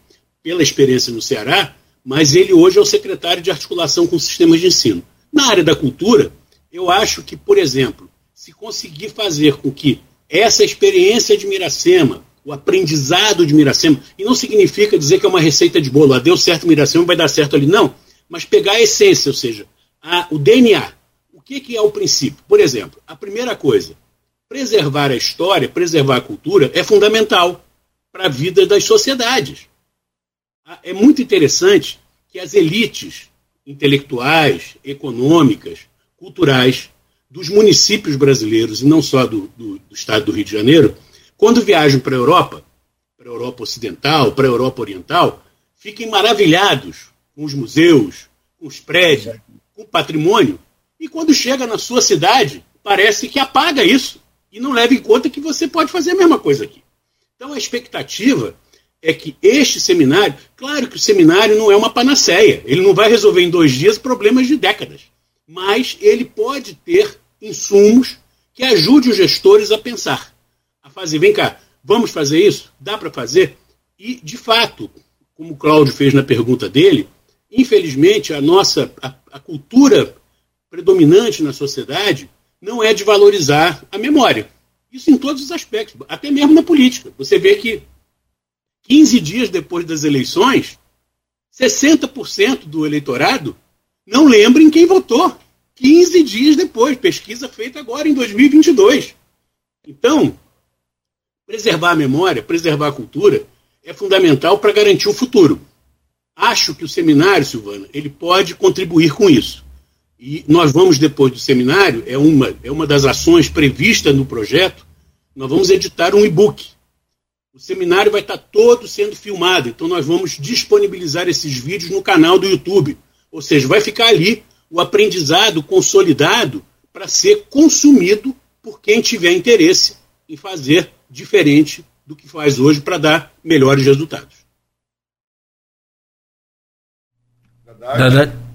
pela experiência no Ceará, mas ele hoje é o secretário de articulação com sistemas de ensino. Na área da cultura, eu acho que, por exemplo, se conseguir fazer com que essa experiência de Miracema, o aprendizado de Miracema, e não significa dizer que é uma receita de bolo, ah, deu certo Miracema, vai dar certo ali, não, mas pegar a essência, ou seja, a, o DNA. O que, que é o princípio? Por exemplo, a primeira coisa, preservar a história, preservar a cultura é fundamental para a vida das sociedades. Ah, é muito interessante que as elites intelectuais, econômicas, culturais dos municípios brasileiros, e não só do, do, do estado do Rio de Janeiro, quando viajam para a Europa, para a Europa Ocidental, para a Europa Oriental, fiquem maravilhados com os museus, com os prédios, com o patrimônio, e quando chega na sua cidade, parece que apaga isso e não leva em conta que você pode fazer a mesma coisa aqui. Então a expectativa é que este seminário, claro que o seminário não é uma panaceia, ele não vai resolver em dois dias problemas de décadas, mas ele pode ter insumos que ajude os gestores a pensar a fazer, vem cá, vamos fazer isso? Dá para fazer? E, de fato, como o Cláudio fez na pergunta dele, infelizmente a nossa a, a cultura predominante na sociedade não é de valorizar a memória. Isso em todos os aspectos, até mesmo na política. Você vê que 15 dias depois das eleições, 60% do eleitorado não lembra em quem votou. 15 dias depois, pesquisa feita agora em 2022. Então, Preservar a memória, preservar a cultura é fundamental para garantir o futuro. Acho que o seminário, Silvana, ele pode contribuir com isso. E nós vamos, depois do seminário, é uma, é uma das ações previstas no projeto, nós vamos editar um e-book. O seminário vai estar todo sendo filmado, então nós vamos disponibilizar esses vídeos no canal do YouTube. Ou seja, vai ficar ali o aprendizado consolidado para ser consumido por quem tiver interesse em fazer diferente do que faz hoje para dar melhores resultados. Verdade.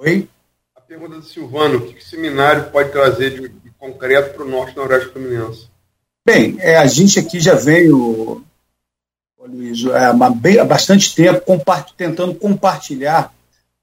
Oi? A pergunta do Silvano: o que o seminário pode trazer de, de concreto para o Norte Noroeste Fluminense? Bem, é, a gente aqui já veio, Luiz, é, há bastante tempo compa tentando compartilhar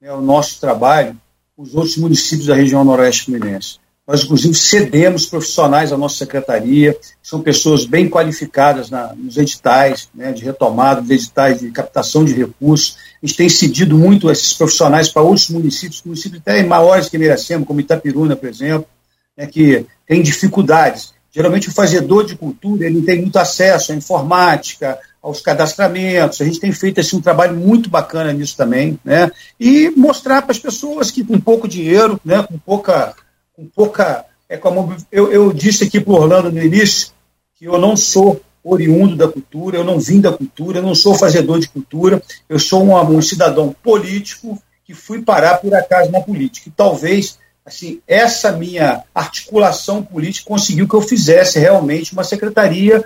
né, o nosso trabalho com os outros municípios da região Noroeste Fluminense. Nós, inclusive, cedemos profissionais à nossa secretaria, são pessoas bem qualificadas na, nos editais né, de retomada, nos editais de captação de recursos. A gente tem cedido muito esses profissionais para outros municípios, municípios até maiores que Miracema, como Itapiruna, por exemplo, né, que tem dificuldades. Geralmente, o fazedor de cultura ele não tem muito acesso à informática, aos cadastramentos. A gente tem feito assim, um trabalho muito bacana nisso também, né? E mostrar para as pessoas que com pouco dinheiro, né, com pouca com pouca. É como eu, eu disse aqui para Orlando no início que eu não sou oriundo da cultura, eu não vim da cultura, eu não sou fazedor de cultura, eu sou um, um cidadão político que fui parar por acaso na política. E talvez assim essa minha articulação política conseguiu que eu fizesse realmente uma secretaria,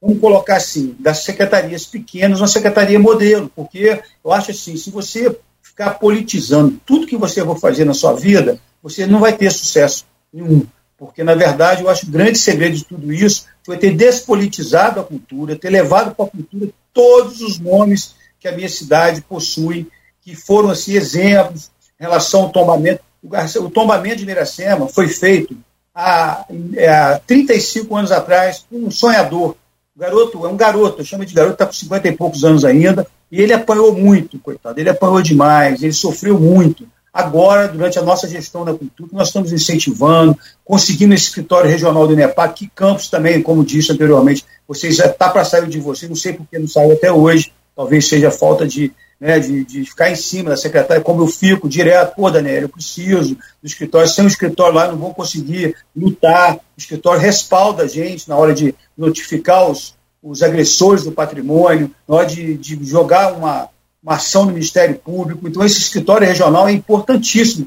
vamos colocar assim, das secretarias pequenas, uma secretaria modelo, porque eu acho assim, se você ficar politizando tudo que você vai fazer na sua vida, você não vai ter sucesso nenhum. porque, na verdade, eu acho que o grande segredo de tudo isso foi ter despolitizado a cultura, ter levado para a cultura todos os nomes que a minha cidade possui, que foram assim, exemplos em relação ao tombamento. O tombamento de Miracema foi feito há, é, há 35 anos atrás por um sonhador. O garoto é um garoto, eu chamo de garoto, está com 50 e poucos anos ainda, e ele apanhou muito, coitado, ele apanhou demais, ele sofreu muito. Agora, durante a nossa gestão da cultura, nós estamos incentivando, conseguindo esse escritório regional do INEPAC, que Campos também, como disse anteriormente, vocês já está para sair de você, não sei por que não saiu até hoje, talvez seja falta de, né, de, de, ficar em cima da secretária, como eu fico direto, pô, Daniel, eu preciso do escritório, sem o escritório lá não vou conseguir lutar, o escritório respalda a gente na hora de notificar os, os agressores do patrimônio, na hora de, de jogar uma, uma ação no Ministério Público. Então, esse escritório regional é importantíssimo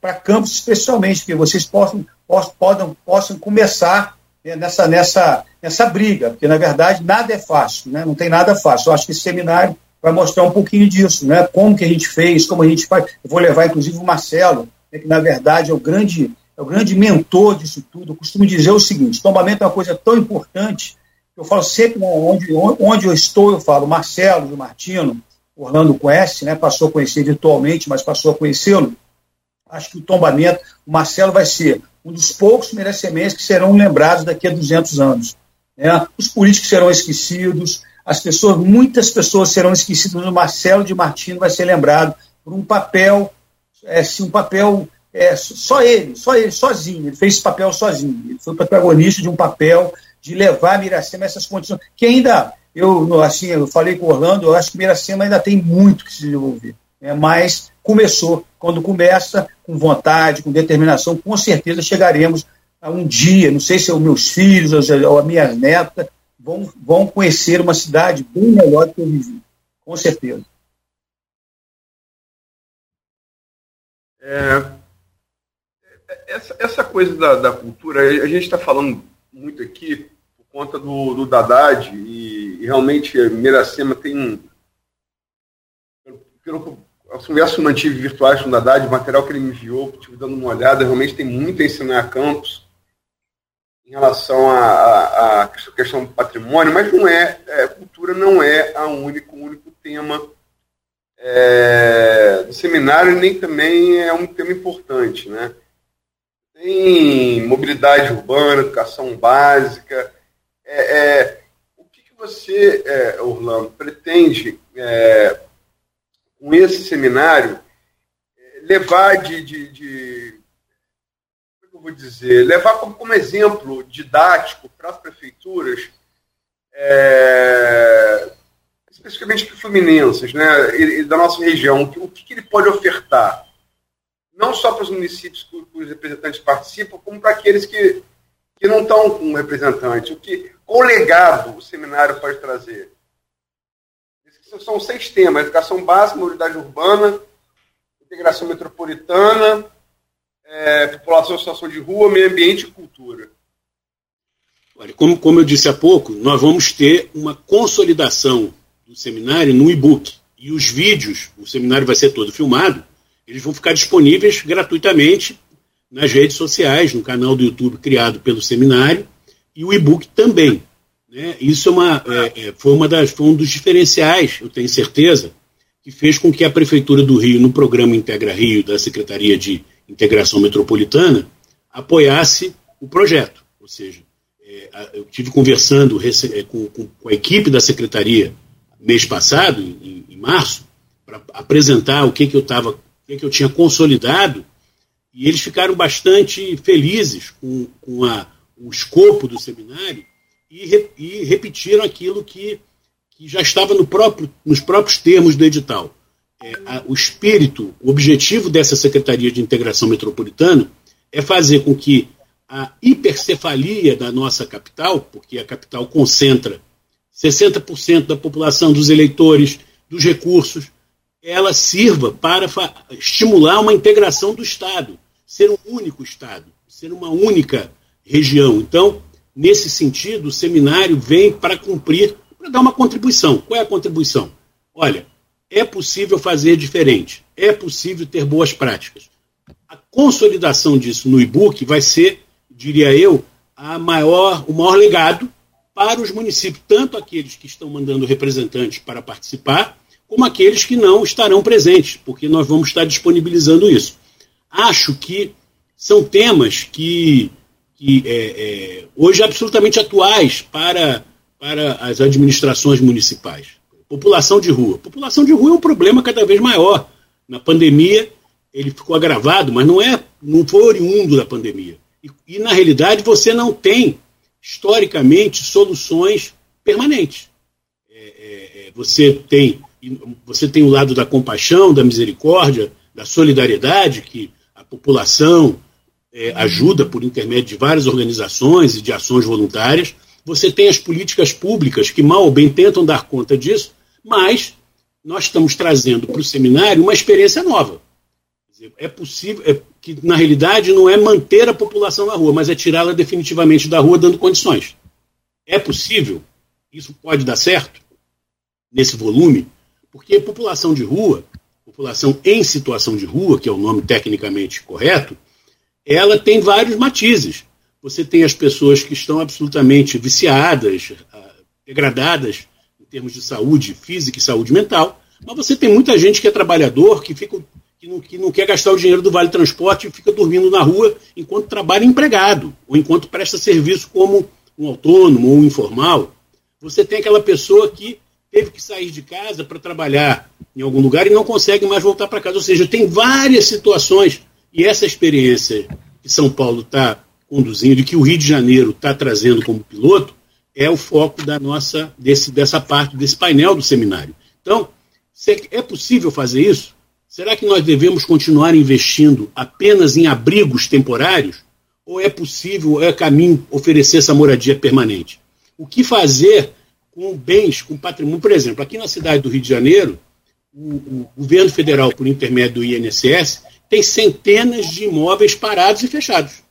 para Campos, especialmente, porque vocês possam, possam, possam começar né, nessa, nessa, nessa briga, porque, na verdade, nada é fácil, né? não tem nada fácil. Eu acho que esse seminário vai mostrar um pouquinho disso, né? como que a gente fez, como a gente faz. Eu vou levar, inclusive, o Marcelo, né, que, na verdade, é o grande é o grande mentor disso tudo. Eu costumo dizer o seguinte: tombamento é uma coisa tão importante. Eu falo sempre né, onde, onde eu estou, eu falo Marcelo, Martino, Orlando conhece, né, passou a conhecer virtualmente, mas passou a conhecê-lo. Acho que o tombamento, o Marcelo vai ser um dos poucos merecimentos que serão lembrados daqui a 200 anos. Né? Os políticos serão esquecidos, as pessoas, muitas pessoas serão esquecidas, mas o Marcelo de Martino vai ser lembrado por um papel, é, um papel é, só ele, só ele, sozinho. Ele fez esse papel sozinho. Ele foi protagonista de um papel de levar a Miracema a essas condições, que ainda eu, assim, eu falei com o Orlando, eu acho que Miracema ainda tem muito que se desenvolver. Né? Mas começou. Quando começa, com vontade, com determinação, com certeza chegaremos a um dia, não sei se é os meus filhos ou a minha neta, vão, vão conhecer uma cidade bem melhor do que eu vivi. Com certeza. É, essa, essa coisa da, da cultura, a gente está falando muito aqui conta do, do e e realmente Miracema tem. Pelo, as conversas que eu mantive virtuais com o Haddad, o material que ele me enviou, estive dando uma olhada, realmente tem muito a ensinar a Campos em relação à questão do patrimônio, mas não é, é, cultura não é a único, o único tema é, do seminário, nem também é um tema importante. Né? Tem mobilidade urbana, educação básica, é, é você, é, Orlando, pretende, é, com esse seminário, levar de, de, de como eu vou dizer, levar como, como exemplo didático para as prefeituras, especificamente para fluminenses, né, e, da nossa região, o que, que ele pode ofertar? Não só para os municípios que os representantes participam, como para aqueles que, que não estão com um representante. O que, qual legado o seminário pode trazer? São seis temas: educação básica, mobilidade urbana, integração metropolitana, é, população em situação de rua, meio ambiente e cultura. Olha, como, como eu disse há pouco, nós vamos ter uma consolidação do seminário no e-book. E os vídeos, o seminário vai ser todo filmado, eles vão ficar disponíveis gratuitamente nas redes sociais, no canal do YouTube criado pelo seminário e o e-book também. Né? Isso é uma, é, é, foi, uma das, foi um dos diferenciais, eu tenho certeza, que fez com que a Prefeitura do Rio, no programa Integra Rio da Secretaria de Integração Metropolitana, apoiasse o projeto. Ou seja, é, eu tive conversando é, com, com, a equipe da Secretaria mês passado, em, em março, para apresentar o que, que eu estava, o que, que eu tinha consolidado, e eles ficaram bastante felizes com, com a o escopo do seminário e, re, e repetiram aquilo que, que já estava no próprio, nos próprios termos do edital. É, a, o espírito, o objetivo dessa Secretaria de Integração Metropolitana é fazer com que a hipercefalia da nossa capital, porque a capital concentra 60% da população, dos eleitores, dos recursos, ela sirva para estimular uma integração do Estado, ser um único Estado, ser uma única região. Então, nesse sentido, o seminário vem para cumprir, para dar uma contribuição. Qual é a contribuição? Olha, é possível fazer diferente, é possível ter boas práticas. A consolidação disso no e-book vai ser diria eu, a maior, o maior legado para os municípios, tanto aqueles que estão mandando representantes para participar, como aqueles que não estarão presentes, porque nós vamos estar disponibilizando isso. Acho que são temas que, que é, é, hoje absolutamente atuais para, para as administrações municipais. População de rua. População de rua é um problema cada vez maior. Na pandemia, ele ficou agravado, mas não é, não foi oriundo da pandemia. E, e na realidade você não tem historicamente soluções permanentes. É, é, é você tem você tem o lado da compaixão, da misericórdia, da solidariedade que a população é, ajuda por intermédio de várias organizações e de ações voluntárias. Você tem as políticas públicas que mal ou bem tentam dar conta disso, mas nós estamos trazendo para o seminário uma experiência nova. É possível, é, que na realidade não é manter a população na rua, mas é tirá-la definitivamente da rua dando condições. É possível? Isso pode dar certo? Nesse volume? Porque população de rua, população em situação de rua, que é o nome tecnicamente correto, ela tem vários matizes. Você tem as pessoas que estão absolutamente viciadas, ah, degradadas em termos de saúde física e saúde mental, mas você tem muita gente que é trabalhador, que fica que não, que não quer gastar o dinheiro do Vale Transporte e fica dormindo na rua enquanto trabalha empregado, ou enquanto presta serviço como um autônomo ou um informal. Você tem aquela pessoa que teve que sair de casa para trabalhar em algum lugar e não consegue mais voltar para casa. Ou seja, tem várias situações. E essa experiência que São Paulo está conduzindo e que o Rio de Janeiro está trazendo como piloto é o foco da nossa desse, dessa parte desse painel do seminário. Então, é possível fazer isso? Será que nós devemos continuar investindo apenas em abrigos temporários? Ou é possível, é caminho oferecer essa moradia permanente? O que fazer com bens, com patrimônio? Por exemplo, aqui na cidade do Rio de Janeiro, o, o governo federal, por intermédio do INSS, tem centenas de imóveis parados e fechados.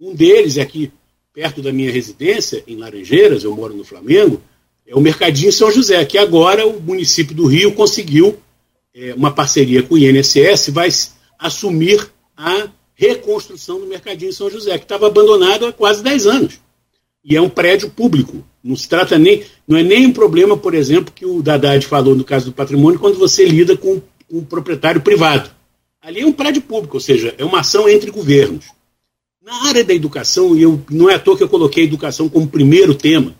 Um deles aqui perto da minha residência, em Laranjeiras, eu moro no Flamengo, é o Mercadinho São José, que agora o município do Rio conseguiu é, uma parceria com o INSS, vai assumir a reconstrução do Mercadinho São José, que estava abandonado há quase 10 anos. E é um prédio público. Não se trata nem. Não é nem um problema, por exemplo, que o Haddad falou no caso do patrimônio, quando você lida com um proprietário privado. Ali é um prédio público, ou seja, é uma ação entre governos. Na área da educação, e eu, não é à toa que eu coloquei a educação como primeiro tema,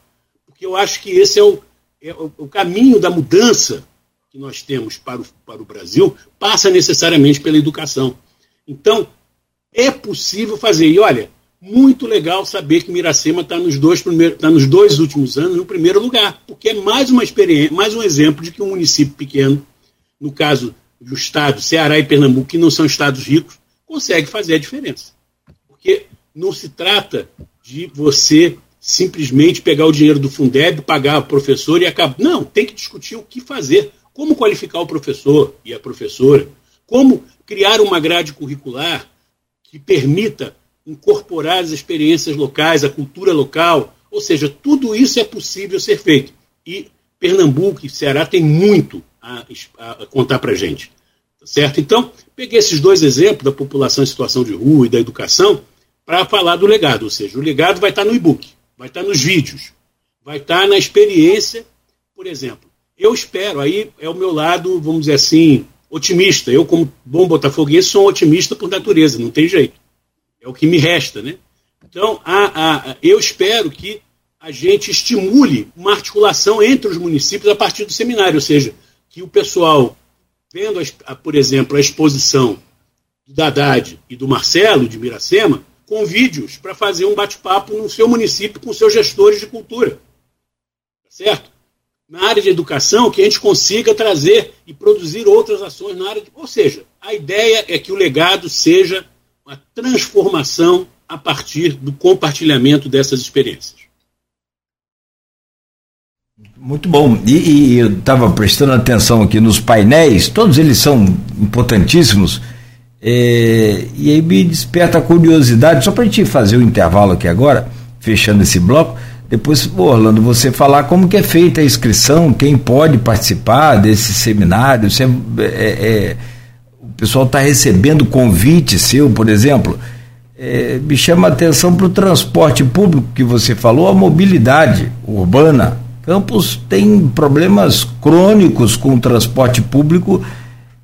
porque eu acho que esse é o, é o caminho da mudança que nós temos para o, para o Brasil passa necessariamente pela educação. Então, é possível fazer. E olha, muito legal saber que Miracema está nos, dois tá nos dois últimos anos no primeiro lugar, porque é mais uma experiência, mais um exemplo de que um município pequeno, no caso do estado, Ceará e Pernambuco, que não são estados ricos, consegue fazer a diferença. Porque não se trata de você simplesmente pegar o dinheiro do Fundeb, pagar o professor e acabar. Não, tem que discutir o que fazer como qualificar o professor e a professora? Como criar uma grade curricular que permita incorporar as experiências locais, a cultura local? Ou seja, tudo isso é possível ser feito. E Pernambuco e Ceará têm muito a, a contar para a gente. Tá certo? Então, peguei esses dois exemplos da população em situação de rua e da educação para falar do legado. Ou seja, o legado vai estar no e-book, vai estar nos vídeos, vai estar na experiência, por exemplo. Eu espero, aí é o meu lado, vamos dizer assim, otimista. Eu, como bom botafoguense, sou um otimista por natureza, não tem jeito. É o que me resta, né? Então, a, a, eu espero que a gente estimule uma articulação entre os municípios a partir do seminário, ou seja, que o pessoal, vendo, a, por exemplo, a exposição do Haddad e do Marcelo, de Miracema, convide-os para fazer um bate-papo no seu município com seus gestores de cultura. Tá certo? na área de educação que a gente consiga trazer e produzir outras ações na área. De, ou seja, a ideia é que o legado seja uma transformação a partir do compartilhamento dessas experiências. Muito bom. E, e eu estava prestando atenção aqui nos painéis, todos eles são importantíssimos. É, e aí me desperta a curiosidade, só para a gente fazer o intervalo aqui agora, fechando esse bloco depois, Orlando, você falar como que é feita a inscrição, quem pode participar desse seminário, se é, é, é, o pessoal está recebendo convite seu, por exemplo. é, me chama a atenção para o transporte público que você falou, a mobilidade urbana. Campos tem problemas crônicos com o transporte público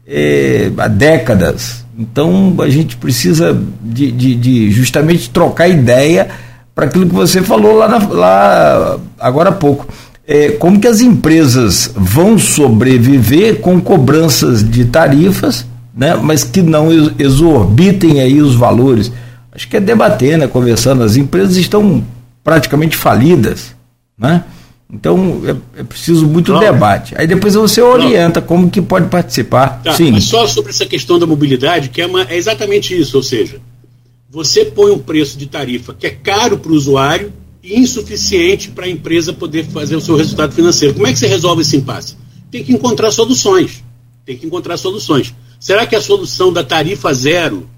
é, há décadas. Então a gente precisa de, de, de justamente trocar ideia para aquilo que você falou lá, na, lá agora há pouco. É, como que as empresas vão sobreviver com cobranças de tarifas, né, mas que não exorbitem aí os valores? Acho que é debater, né, conversando. As empresas estão praticamente falidas, né? Então é, é preciso muito não. debate. Aí depois você orienta não. como que pode participar. Tá, Sim. Mas só sobre essa questão da mobilidade, que é, uma, é exatamente isso, ou seja, você põe um preço de tarifa que é caro para o usuário e insuficiente para a empresa poder fazer o seu resultado financeiro. Como é que você resolve esse impasse? Tem que encontrar soluções. Tem que encontrar soluções. Será que a solução da tarifa zero,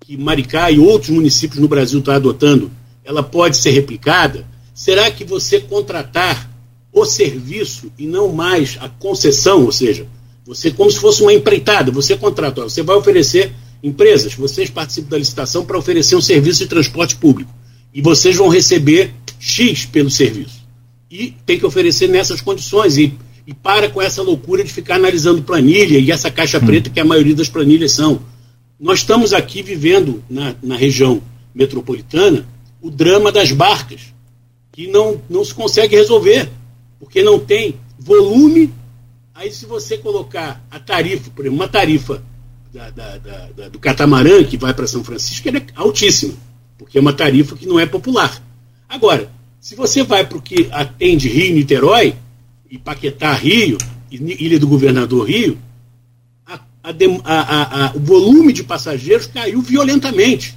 que Maricá e outros municípios no Brasil estão adotando, ela pode ser replicada? Será que você contratar o serviço e não mais a concessão, ou seja, você como se fosse uma empreitada, você contrata, você vai oferecer empresas, vocês participam da licitação para oferecer um serviço de transporte público e vocês vão receber X pelo serviço. E tem que oferecer nessas condições e, e para com essa loucura de ficar analisando planilha e essa caixa hum. preta que a maioria das planilhas são. Nós estamos aqui vivendo na, na região metropolitana o drama das barcas que não, não se consegue resolver, porque não tem volume. Aí, se você colocar a tarifa, por exemplo, uma tarifa da, da, da, do catamarã que vai para São Francisco, ela é altíssima, porque é uma tarifa que não é popular. Agora, se você vai para o que atende Rio Niterói, e Paquetá Rio, e Ilha do Governador Rio, a, a, a, o volume de passageiros caiu violentamente.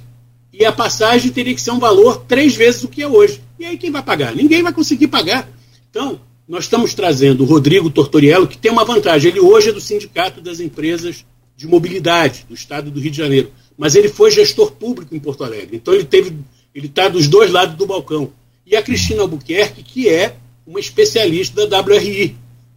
E a passagem teria que ser um valor três vezes o que é hoje. E aí quem vai pagar? Ninguém vai conseguir pagar. Então, nós estamos trazendo o Rodrigo Tortoriello, que tem uma vantagem. Ele hoje é do Sindicato das Empresas de Mobilidade do Estado do Rio de Janeiro. Mas ele foi gestor público em Porto Alegre. Então ele teve. Ele está dos dois lados do balcão. E a Cristina Albuquerque, que é uma especialista da WRI,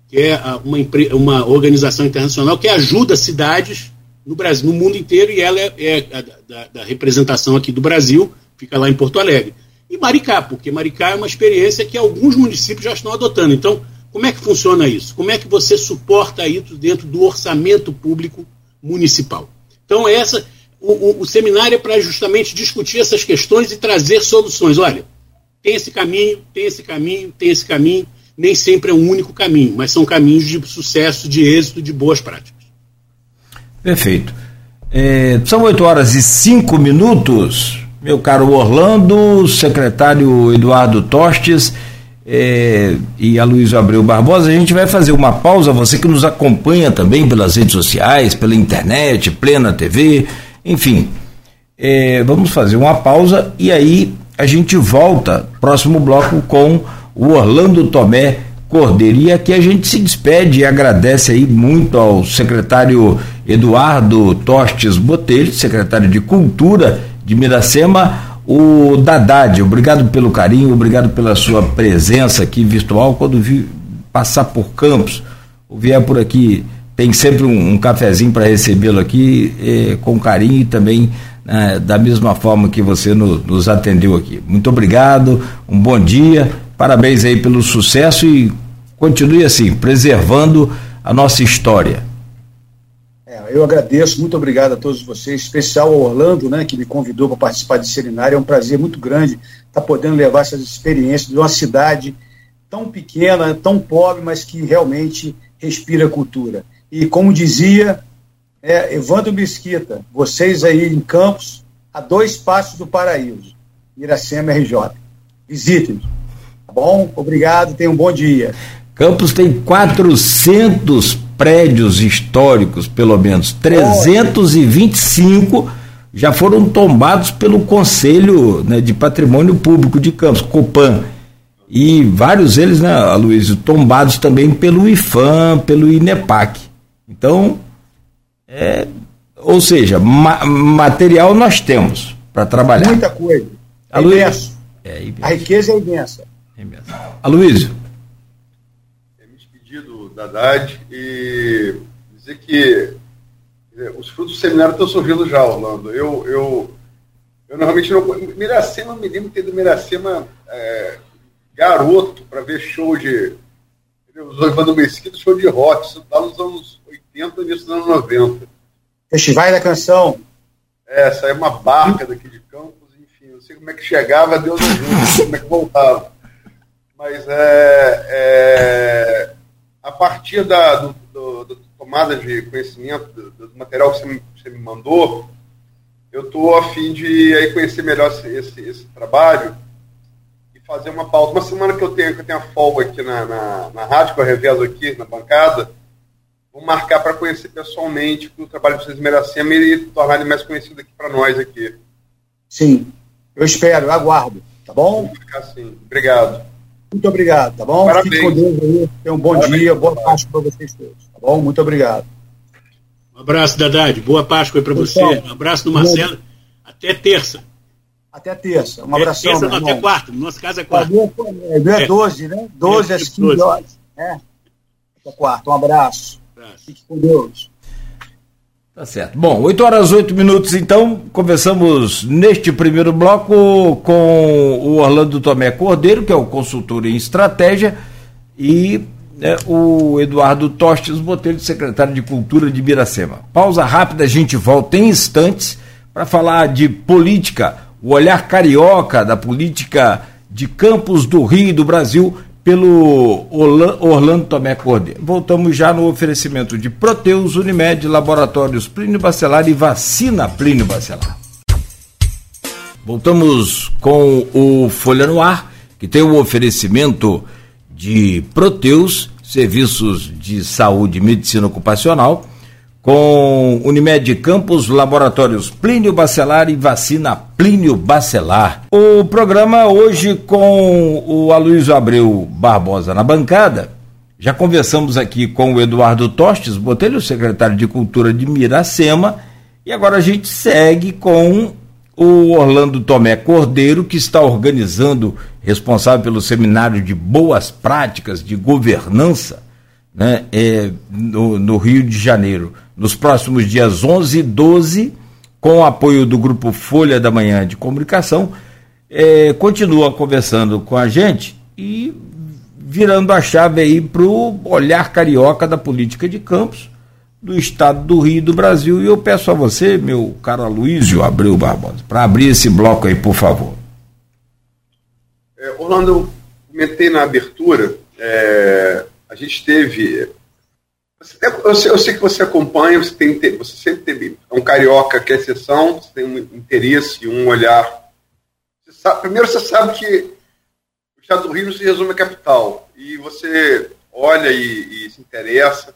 que é uma, uma organização internacional que ajuda cidades no Brasil, no mundo inteiro, e ela é, é da, da representação aqui do Brasil, fica lá em Porto Alegre e Maricá, porque Maricá é uma experiência que alguns municípios já estão adotando. Então, como é que funciona isso? Como é que você suporta isso dentro do orçamento público municipal? Então, essa, o, o, o seminário é para justamente discutir essas questões e trazer soluções. Olha, tem esse caminho, tem esse caminho, tem esse caminho. Nem sempre é um único caminho, mas são caminhos de sucesso, de êxito, de boas práticas. Perfeito. É, são 8 horas e 5 minutos meu caro Orlando, secretário Eduardo Tostes é, e a Luiz Abreu Barbosa, a gente vai fazer uma pausa, você que nos acompanha também pelas redes sociais, pela internet, Plena TV, enfim. É, vamos fazer uma pausa e aí a gente volta, próximo bloco, com o Orlando Tomé Cordeiro. E aqui a gente se despede e agradece aí muito ao secretário Eduardo Tostes Botelho, secretário de Cultura de Miracema, o Dadad. Obrigado pelo carinho, obrigado pela sua presença aqui virtual. Quando vi passar por Campos, ou vier por aqui, tem sempre um, um cafezinho para recebê-lo aqui eh, com carinho e também né, da mesma forma que você no, nos atendeu aqui. Muito obrigado, um bom dia, parabéns aí pelo sucesso e continue assim, preservando a nossa história. É, eu agradeço, muito obrigado a todos vocês, especial ao Orlando, né, que me convidou para participar desse seminário. É um prazer muito grande estar podendo levar essas experiências de uma cidade tão pequena, tão pobre, mas que realmente respira cultura. E como dizia é, Evandro Mesquita, vocês aí em Campos, a dois passos do paraíso, Iracema RJ. Visitem. Tá bom? Obrigado, tenham um bom dia. Campos tem 400 prédios históricos, pelo menos 325 já foram tombados pelo Conselho né, de Patrimônio Público de Campos, Copan. E vários deles, né, Aloysio, tombados também pelo IFAM, pelo INEPAC. Então, é, ou seja, ma material nós temos para trabalhar. Muita coisa. É imenso. É, imenso. A riqueza é imensa. É imensa. Aloysio da Haddad e dizer que os frutos do seminário estão surgindo já, Orlando. Eu, eu, Eu normalmente não. Miracema, me lembro de ter do Miracema é, garoto para ver show de. Os Evandro Mesquita, show de rock, isso tá nos anos 80 e nos anos 90. Festivais da canção. É, saiu uma barca daqui de Campos, enfim, não sei como é que chegava, Deus ajuda, como é que voltava. Mas é, é a partir da do, do, do tomada de conhecimento do, material que você me, você me mandou, eu estou a fim de aí, conhecer melhor esse, esse, esse, trabalho e fazer uma pauta. Uma semana que eu tenho, que eu tenho a folga aqui na, na, na rádio, que eu revezo aqui na bancada, vou marcar para conhecer pessoalmente o trabalho de vocês Miracema e tornar ele mais conhecido aqui para nós aqui. Sim, eu espero, eu aguardo, tá bom? Vou ficar assim. Obrigado. Muito obrigado, tá bom? Parabéns. Fique com Deus aí. Tenha um bom Parabéns. dia, boa Páscoa para vocês todos, tá bom? Muito obrigado. Um abraço, Dadade. Boa Páscoa aí para você. Um abraço do Marcelo. Até terça. Até terça. Um abração. Terça não, até quarta. Nossa casa é quarta. É, é 12, né? 12 é, às 15 horas. É. Até quarta. Um abraço. Um abraço. Fique com Deus. Tá certo. Bom, 8 horas 8 minutos, então, conversamos neste primeiro bloco com o Orlando Tomé Cordeiro, que é o consultor em estratégia, e né, o Eduardo Tostes Botelho, secretário de Cultura de Miracema. Pausa rápida, a gente volta em instantes para falar de política, o olhar carioca da política de Campos do Rio e do Brasil pelo Orlando Tomé Cordeiro. Voltamos já no oferecimento de Proteus, Unimed, Laboratórios Plínio Bacelar e Vacina Plínio Bacelar. Voltamos com o Folha no Ar, que tem o oferecimento de Proteus, serviços de saúde e medicina ocupacional, com Unimed Campos, Laboratórios Plínio Bacelar e Vacina Plínio Bacelar. O programa hoje com o Aloysio Abreu Barbosa na bancada. Já conversamos aqui com o Eduardo Tostes Botelho, secretário de Cultura de Miracema, e agora a gente segue com o Orlando Tomé Cordeiro, que está organizando, responsável pelo seminário de boas práticas de governança né, é, no, no Rio de Janeiro nos próximos dias 11 e 12, com o apoio do Grupo Folha da Manhã de Comunicação, é, continua conversando com a gente e virando a chave aí para o olhar carioca da política de campos do estado do Rio e do Brasil. E eu peço a você, meu caro Aloysio Abreu Barbosa, para abrir esse bloco aí, por favor. É, Orlando, eu comentei na abertura, é, a gente teve eu sei, eu sei, que você acompanha, você, tem, você sempre teve. É um carioca que é exceção, você tem um interesse, um olhar. Você sabe, primeiro, você sabe que o Estado do Rio não se resume à capital. E você olha e, e se interessa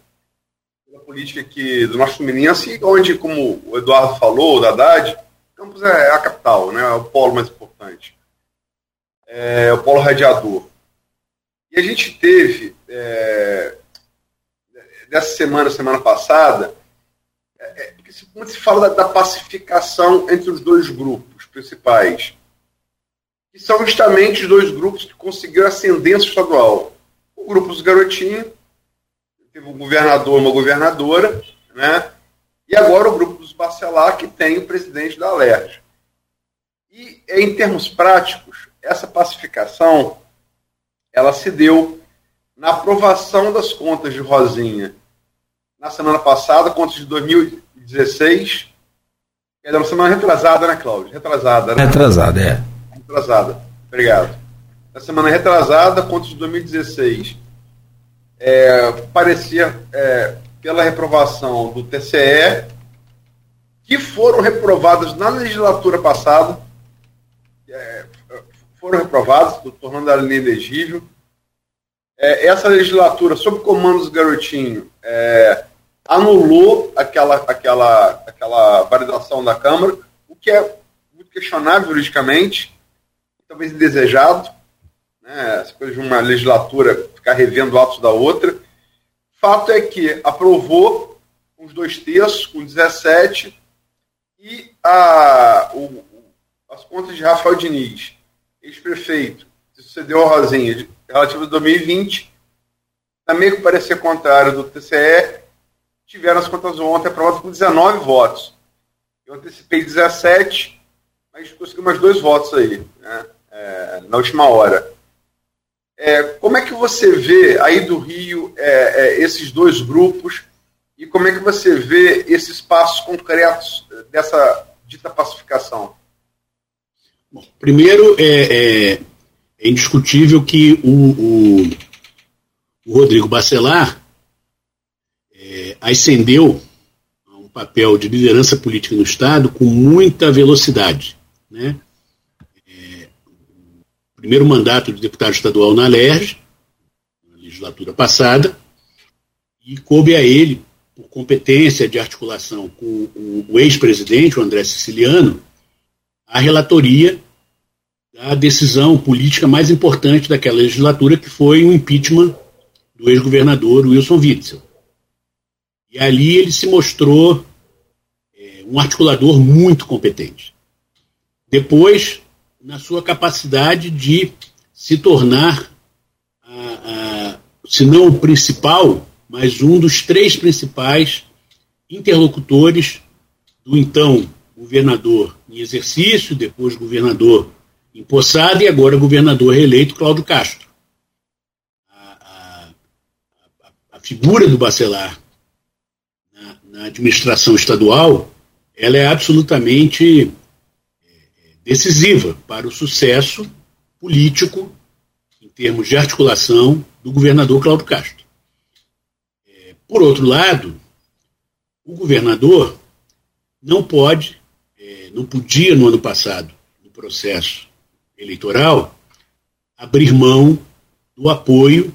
pela política aqui do nosso Fluminense, onde, como o Eduardo falou, o Haddad, Campos é a capital, né, é o polo mais importante. É o polo radiador. E a gente teve. É, dessa semana, semana passada, é, é, quando se fala da, da, pacificação entre os dois grupos principais, que são justamente os dois grupos que conseguiram ascendência estadual. O grupo dos garotinhos, teve um governador uma governadora, né? e agora o grupo dos Bacelar, que tem o presidente da Alerj. E, em termos práticos, essa pacificação ela se deu na aprovação das contas de Rosinha na semana passada, contas de 2016. É uma semana retrasada, né, Cláudio? Retrasada, né? Retrasada, é. Retrasada. Obrigado. Na semana retrasada, contas de 2016. É, parecia é, pela reprovação do TCE, que foram reprovadas na legislatura passada, é, foram reprovadas, tornando a lei inelegível é, essa legislatura, sob comando dos Garotinho, é, anulou aquela, aquela, aquela validação da Câmara, o que é muito questionável juridicamente, talvez indesejado, né, essa coisa de uma legislatura ficar revendo atos da outra. Fato é que aprovou os dois terços, com 17, e a, o, as contas de Rafael Diniz, ex-prefeito, sucedeu a Rosinha, relativo a 2020, também com parecer contrário do TCE, tiveram as contas ontem aprovadas com 19 votos. Eu antecipei 17, a gente conseguiu mais dois votos aí, né, é, na última hora. É, como é que você vê aí do Rio é, é, esses dois grupos e como é que você vê esses passos concretos dessa dita pacificação? Bom, primeiro, é, é, indiscutível que o, o, o Rodrigo Bacelar é, ascendeu a um papel de liderança política no Estado com muita velocidade. Né? É, primeiro mandato de deputado estadual na LERJ, na legislatura passada, e coube a ele, por competência de articulação com o ex-presidente, o André Siciliano, a relatoria da decisão política mais importante daquela legislatura, que foi o impeachment do ex-governador Wilson Witzel. E ali ele se mostrou é, um articulador muito competente. Depois, na sua capacidade de se tornar, a, a, se não o principal, mas um dos três principais interlocutores do então governador em exercício, depois governador empossado e agora governador reeleito Cláudio Castro. A, a, a figura do Bacelar na, na, administração estadual ela é absolutamente é, decisiva para o sucesso político em termos de articulação do governador Cláudio Castro. É, por outro lado, o governador não pode, é, não podia no ano passado, no processo eleitoral, abrir mão do apoio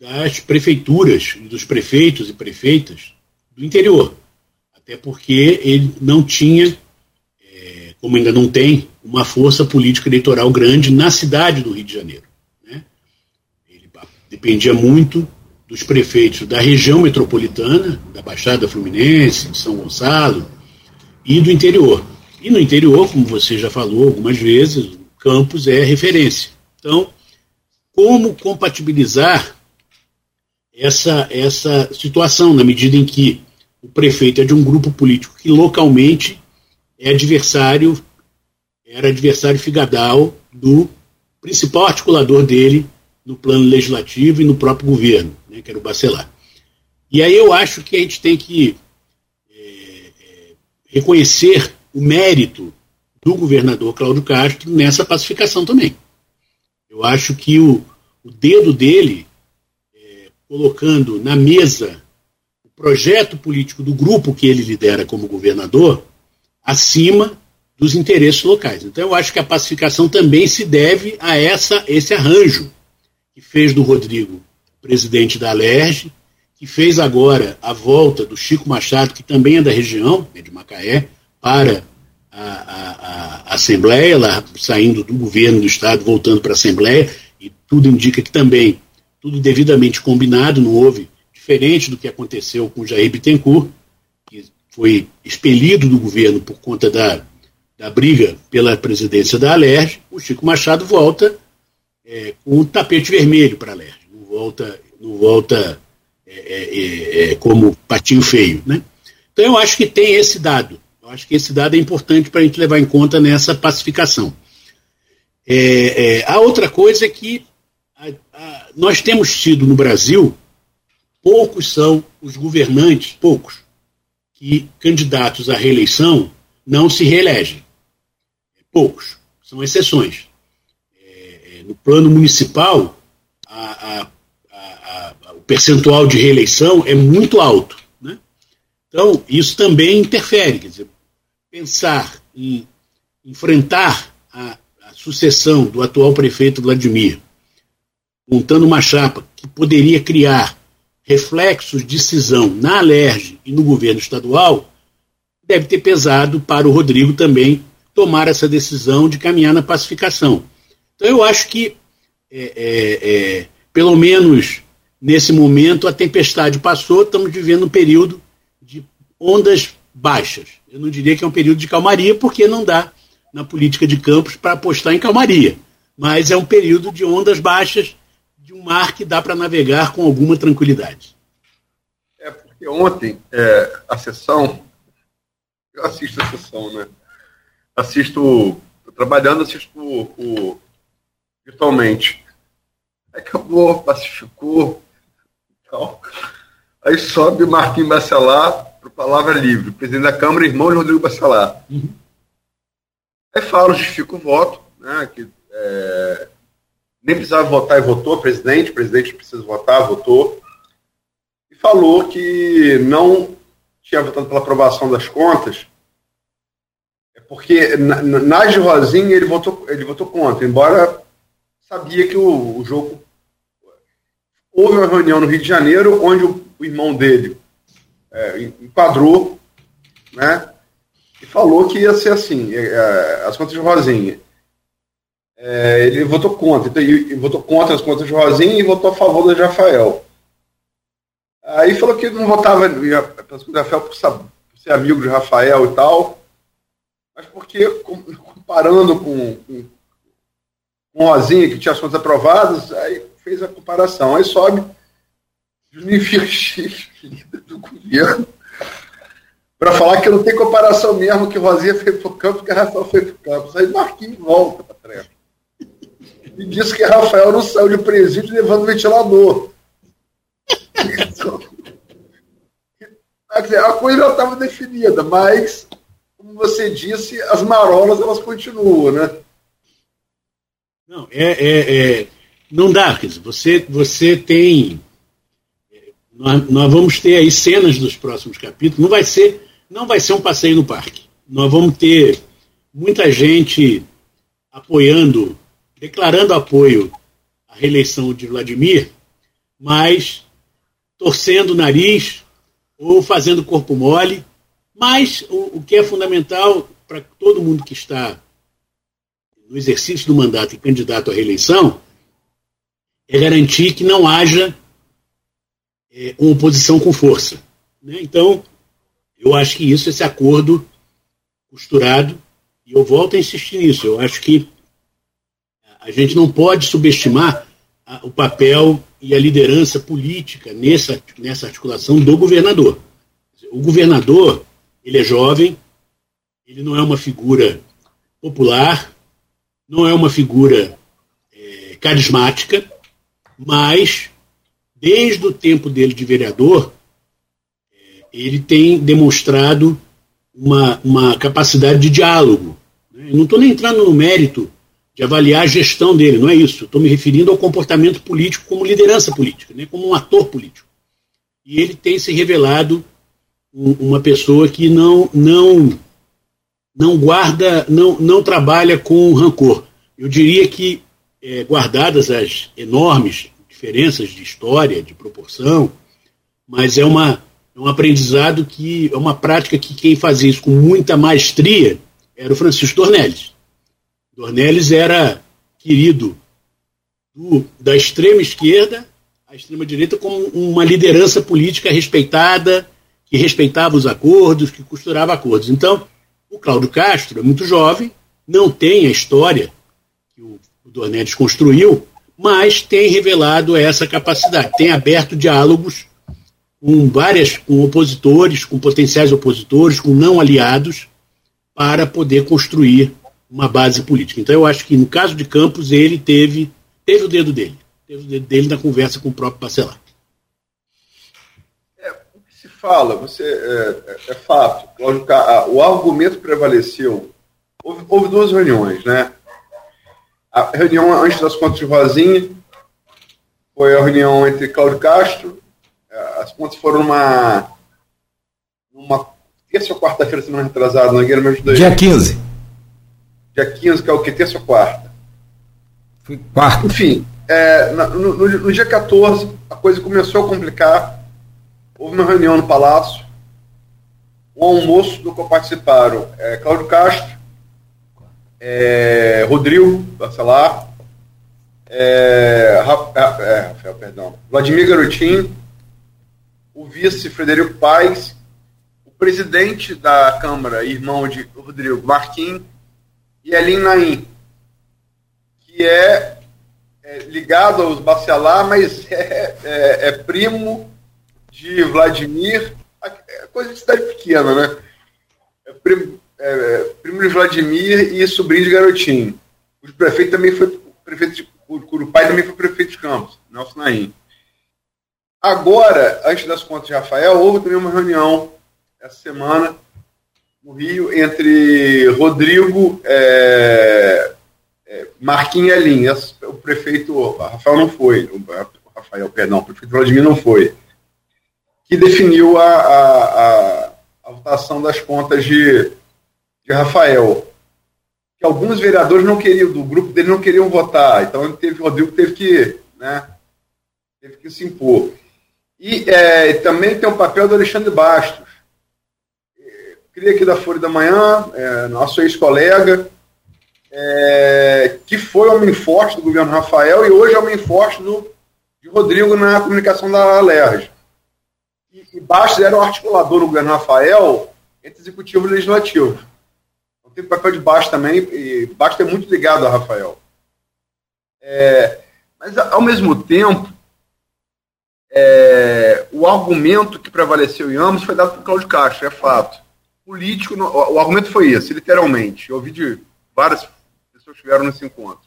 das prefeituras dos prefeitos e prefeitas do interior. Até porque ele não tinha, é, como ainda não tem, uma força política eleitoral grande na cidade do Rio de Janeiro. Né? Ele dependia muito dos prefeitos da região metropolitana, da Baixada Fluminense, de São Gonçalo e do interior. E no interior, como você já falou algumas vezes, Campos é referência. Então, como compatibilizar essa, essa situação, na medida em que o prefeito é de um grupo político que localmente é adversário, era adversário figadal do principal articulador dele no plano legislativo e no próprio governo, né, que era o Bacelar. E aí eu acho que a gente tem que é, é, reconhecer o mérito do governador Cláudio Castro nessa pacificação também. Eu acho que o, o dedo dele, é, colocando na mesa o projeto político do grupo que ele lidera como governador, acima dos interesses locais. Então, eu acho que a pacificação também se deve a essa, esse arranjo que fez do Rodrigo presidente da Alerj, que fez agora a volta do Chico Machado, que também é da região, é de Macaé, para a, a, a Assembleia, lá, saindo do governo do Estado, voltando para a Assembleia, e tudo indica que também, tudo devidamente combinado, não houve, diferente do que aconteceu com Jair Bittencourt, que foi expelido do governo por conta da, da briga pela presidência da Alerj, o Chico Machado volta é, com um tapete vermelho para a Alerj, não volta, não volta é, é, é, é, como patinho feio. Né? Então eu acho que tem esse dado. Acho que esse dado é importante para a gente levar em conta nessa pacificação. É, é, a outra coisa é que a, a, nós temos tido no Brasil, poucos são os governantes, poucos, que candidatos à reeleição não se reelegem. Poucos, são exceções. É, é no plano municipal, a, o percentual de reeleição é muito alto. Né? Então, isso também interfere. Quer dizer, pensar em enfrentar a, a sucessão do atual prefeito Vladimir, montando uma chapa que poderia criar reflexos de cisão na Alerj e no governo estadual, deve ter pesado para o Rodrigo também tomar essa decisão de caminhar na pacificação. Então eu acho que, é, é, é, pelo menos nesse momento, a tempestade passou, estamos vivendo um período de ondas baixas. Eu não diria que é um período de calmaria, porque não dá na política de campos para apostar em calmaria. Mas é um período de ondas baixas, de um mar que dá para navegar com alguma tranquilidade. É, porque ontem, é, a sessão, eu assisto a sessão, né? assisto, trabalhando, assisto o, o, virtualmente. Acabou, pacificou. Aí sobe Marquinhos Bacelar para Palavra Livre, presidente da Câmara, irmão de Rodrigo Bacelar. Uhum. Aí fala, justifica o voto, né, que é, nem precisava votar e votou, presidente, presidente precisa votar, votou. E falou que não tinha votado pela aprovação das contas, é porque na, na de Rosinha ele votou, ele votou contra, embora sabia que o, o jogo. Houve uma reunião no Rio de Janeiro onde o, o irmão dele é, enquadrou, né? E falou que ia ser assim, é, é as contas de Rosinha. É, ele votou contra, então, ele votou contra as contas de Rosinha e votou a favor de Rafael. Aí falou que não votava pelas contas de Rafael por ser amigo de Rafael e tal, mas porque comparando com, com, com Rosinha, que tinha as contas aprovadas, aí fez a comparação. Aí sobe X, líder do governo, para falar que não tem comparação mesmo, que Rosinha foi pro campo, que Rafael foi pro campo. Aí Marquinhos volta para trás. E disse que Rafael não saiu de presídio levando ventilador. a coisa já estava definida, mas, como você disse, as marolas elas continuam, né? Não, é, é, é não dá, você, você tem. Nós, nós vamos ter aí cenas dos próximos capítulos. Não vai ser, não vai ser um passeio no parque. Nós vamos ter muita gente apoiando, declarando apoio à reeleição de Vladimir, mas torcendo o nariz ou fazendo corpo mole. Mas o, o que é fundamental para todo mundo que está no exercício do mandato e candidato à reeleição é garantir que não haja é, uma oposição com força. Né? Então, eu acho que isso, esse acordo costurado, e eu volto a insistir nisso, eu acho que a gente não pode subestimar a, o papel e a liderança política nessa, nessa articulação do governador. O governador, ele é jovem, ele não é uma figura popular, não é uma figura é, carismática, mas desde o tempo dele de vereador, é, ele tem demonstrado uma, uma capacidade de diálogo. Né? Eu não estou nem entrando no mérito de avaliar a gestão dele, não é isso. Estou me referindo ao comportamento político como liderança política, né? como um ator político. E ele tem se revelado um, uma pessoa que não, não, não guarda, não, não trabalha com rancor. Eu diria que é, guardadas as enormes diferenças de história, de proporção, mas é, uma, é um aprendizado que é uma prática que quem fazia isso com muita maestria era o Francisco Dornelles. Dornelles era querido do, da extrema esquerda à extrema direita como uma liderança política respeitada, que respeitava os acordos, que costurava acordos. Então, o Cláudio Castro é muito jovem, não tem a história que o, Dornelles construiu, mas tem revelado essa capacidade, tem aberto diálogos com várias, com opositores, com potenciais opositores, com não aliados, para poder construir uma base política. Então eu acho que no caso de Campos ele teve, teve o dedo dele, teve o dedo dele na conversa com o próprio Parcelar. É, o que se fala, você é, é, é fato. O argumento prevaleceu. Houve, houve duas reuniões, né? A reunião antes das contas de Rosinha foi a reunião entre Cláudio Castro. É, as contas foram numa, numa terça ou quarta-feira, semana retrasada, não é, me ajuda Dia 15. Dia 15, que é o que? Terça ou quarta? Foi quarta. Enfim, é, no, no, no, dia 14, a coisa começou a complicar. Houve uma reunião no Palácio. Um almoço do qual participaram é, Cláudio Castro, é, Rodrigo Bacelar, é, é, Rafael, perdão, Vladimir Garotinho, o vice Frederico Paes, o presidente da Câmara, irmão de Rodrigo Marquinhos, e Elin Naim, que é, é, ligado aos Bacelar, mas é, é, é primo de Vladimir, é coisa de cidade pequena, né? É primo, é, primo de Vladimir e sobrinho de Garotinho. O prefeito também foi prefeito de o pai também foi prefeito de Campos, Nelson Naim. Agora, antes das contas de Rafael, houve também uma reunião essa semana no Rio entre Rodrigo, é, é, Marquinhos Elin. O prefeito, Rafael não foi, o Rafael, perdão, o prefeito Vladimir não foi, que definiu a, a, a, a votação das contas de, de Rafael. Que alguns vereadores não queriam, do grupo dele não queriam votar, então ele teve, o Rodrigo teve que, né, teve que se impor. E é, também tem o papel do Alexandre Bastos cria aqui da Folha da Manhã, é, nosso ex-colega, é, que foi homem forte do governo Rafael e hoje é homem forte do, de Rodrigo na comunicação da LERJ. E, e Bastos era o articulador do governo Rafael entre executivo e legislativo. O papel de Bastos também, e Bastos é muito ligado a Rafael. É, mas, ao mesmo tempo, é, o argumento que prevaleceu em ambos foi dado por Cláudio Castro, é fato político, o argumento foi esse, literalmente. Eu ouvi de várias pessoas que estiveram nesse encontro.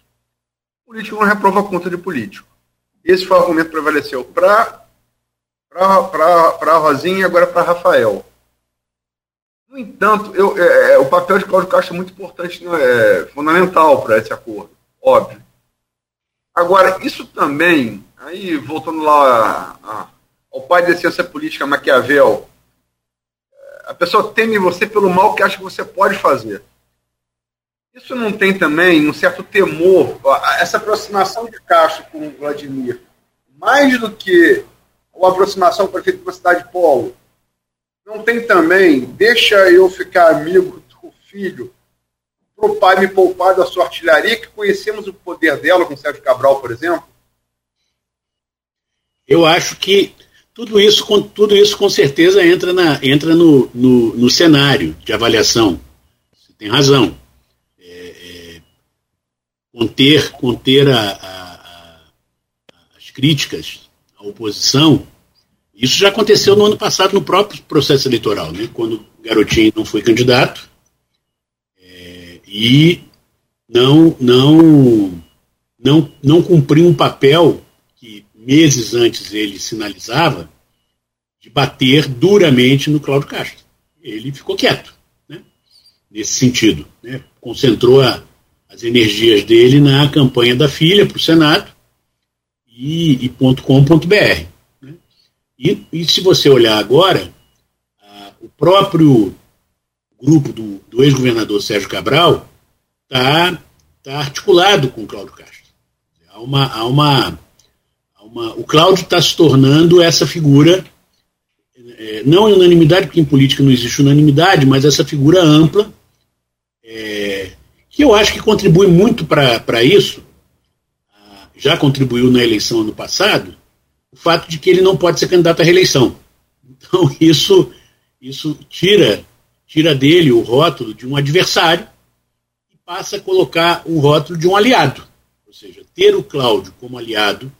Político não reprova a conta de político. Esse foi o argumento que prevaleceu para a Rosinha e agora para Rafael. No entanto, eu, é, é, o papel de Cláudio Castro é muito importante, né, é fundamental para esse acordo, óbvio. Agora, isso também, aí voltando lá a, a, ao pai da ciência política Maquiavel, a pessoa teme você pelo mal que acha que você pode fazer. Isso não tem também um certo temor, essa aproximação de Castro com Vladimir, mais do que a aproximação com o prefeito de uma cidade polo, não tem também, deixa eu ficar amigo do filho, para o pai me poupar da sua artilharia, que conhecemos o poder dela, com Sérgio Cabral, por exemplo? Eu acho que tudo isso, tudo isso com certeza entra, na, entra no, no, no cenário de avaliação. Você tem razão. É, é, conter conter a, a, a, as críticas à oposição, isso já aconteceu no ano passado no próprio processo eleitoral, né, quando o Garotinho não foi candidato é, e não, não, não, não cumpriu um papel meses antes ele sinalizava de bater duramente no Cláudio Castro. Ele ficou quieto, né? nesse sentido. Né? Concentrou a, as energias dele na campanha da filha para o Senado e, e .com.br. E, e, se você olhar agora, o próprio grupo do, do ex-governador Sérgio Cabral está tá articulado com o Cláudio Castro. Há uma, há uma uma, o Cláudio está se tornando essa figura, é, não em unanimidade, porque em política não existe unanimidade, mas essa figura ampla, é, que eu acho que contribui muito para isso, ah, já contribuiu na eleição ano passado, o fato de que ele não pode ser candidato à reeleição. Então isso, isso tira, tira dele o rótulo de um adversário e passa a colocar o rótulo de um aliado. Ou seja, ter o Cláudio como aliado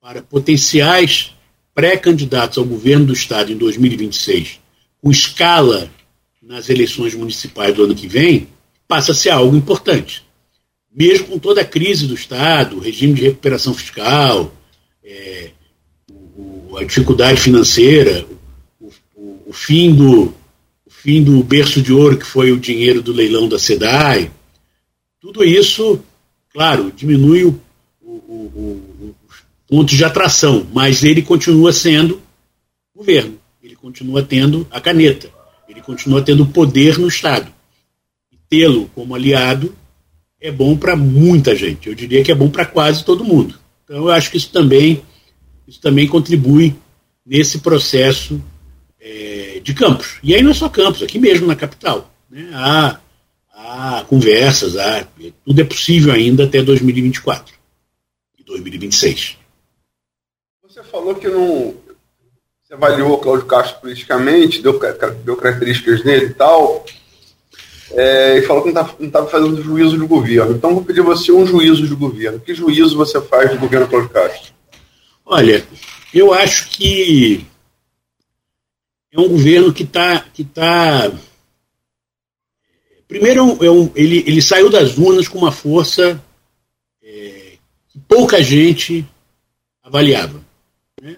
para potenciais pré-candidatos ao governo do Estado em 2026, com escala nas eleições municipais do ano que vem, passa a ser algo importante. Mesmo com toda a crise do Estado, regime de recuperação fiscal, é, a dificuldade financeira, o, o, o, fim do, o fim do berço de ouro que foi o dinheiro do leilão da SEDAI, tudo isso, claro, diminui o, o, pontos de atração, mas ele continua sendo governo, ele continua tendo a caneta, ele continua tendo poder no Estado. E tê-lo como aliado é bom para muita gente, eu diria que é bom para quase todo mundo. Então eu acho que isso também, isso também contribui nesse processo é, de campos. E aí não é só campos, aqui mesmo na capital. Né? Há, há conversas, há, tudo é possível ainda até 2024 e 2026 você falou que não. Você avaliou o Cláudio Castro politicamente, deu, deu características dele e tal, é, e falou que não estava fazendo juízo de governo. Então, vou pedir você um juízo de governo. Que juízo você faz do governo Cláudio Castro? Olha, eu acho que é um governo que está que tá primeiro, é um, ele, ele saiu das urnas com uma força é, que pouca gente avaliava. Né?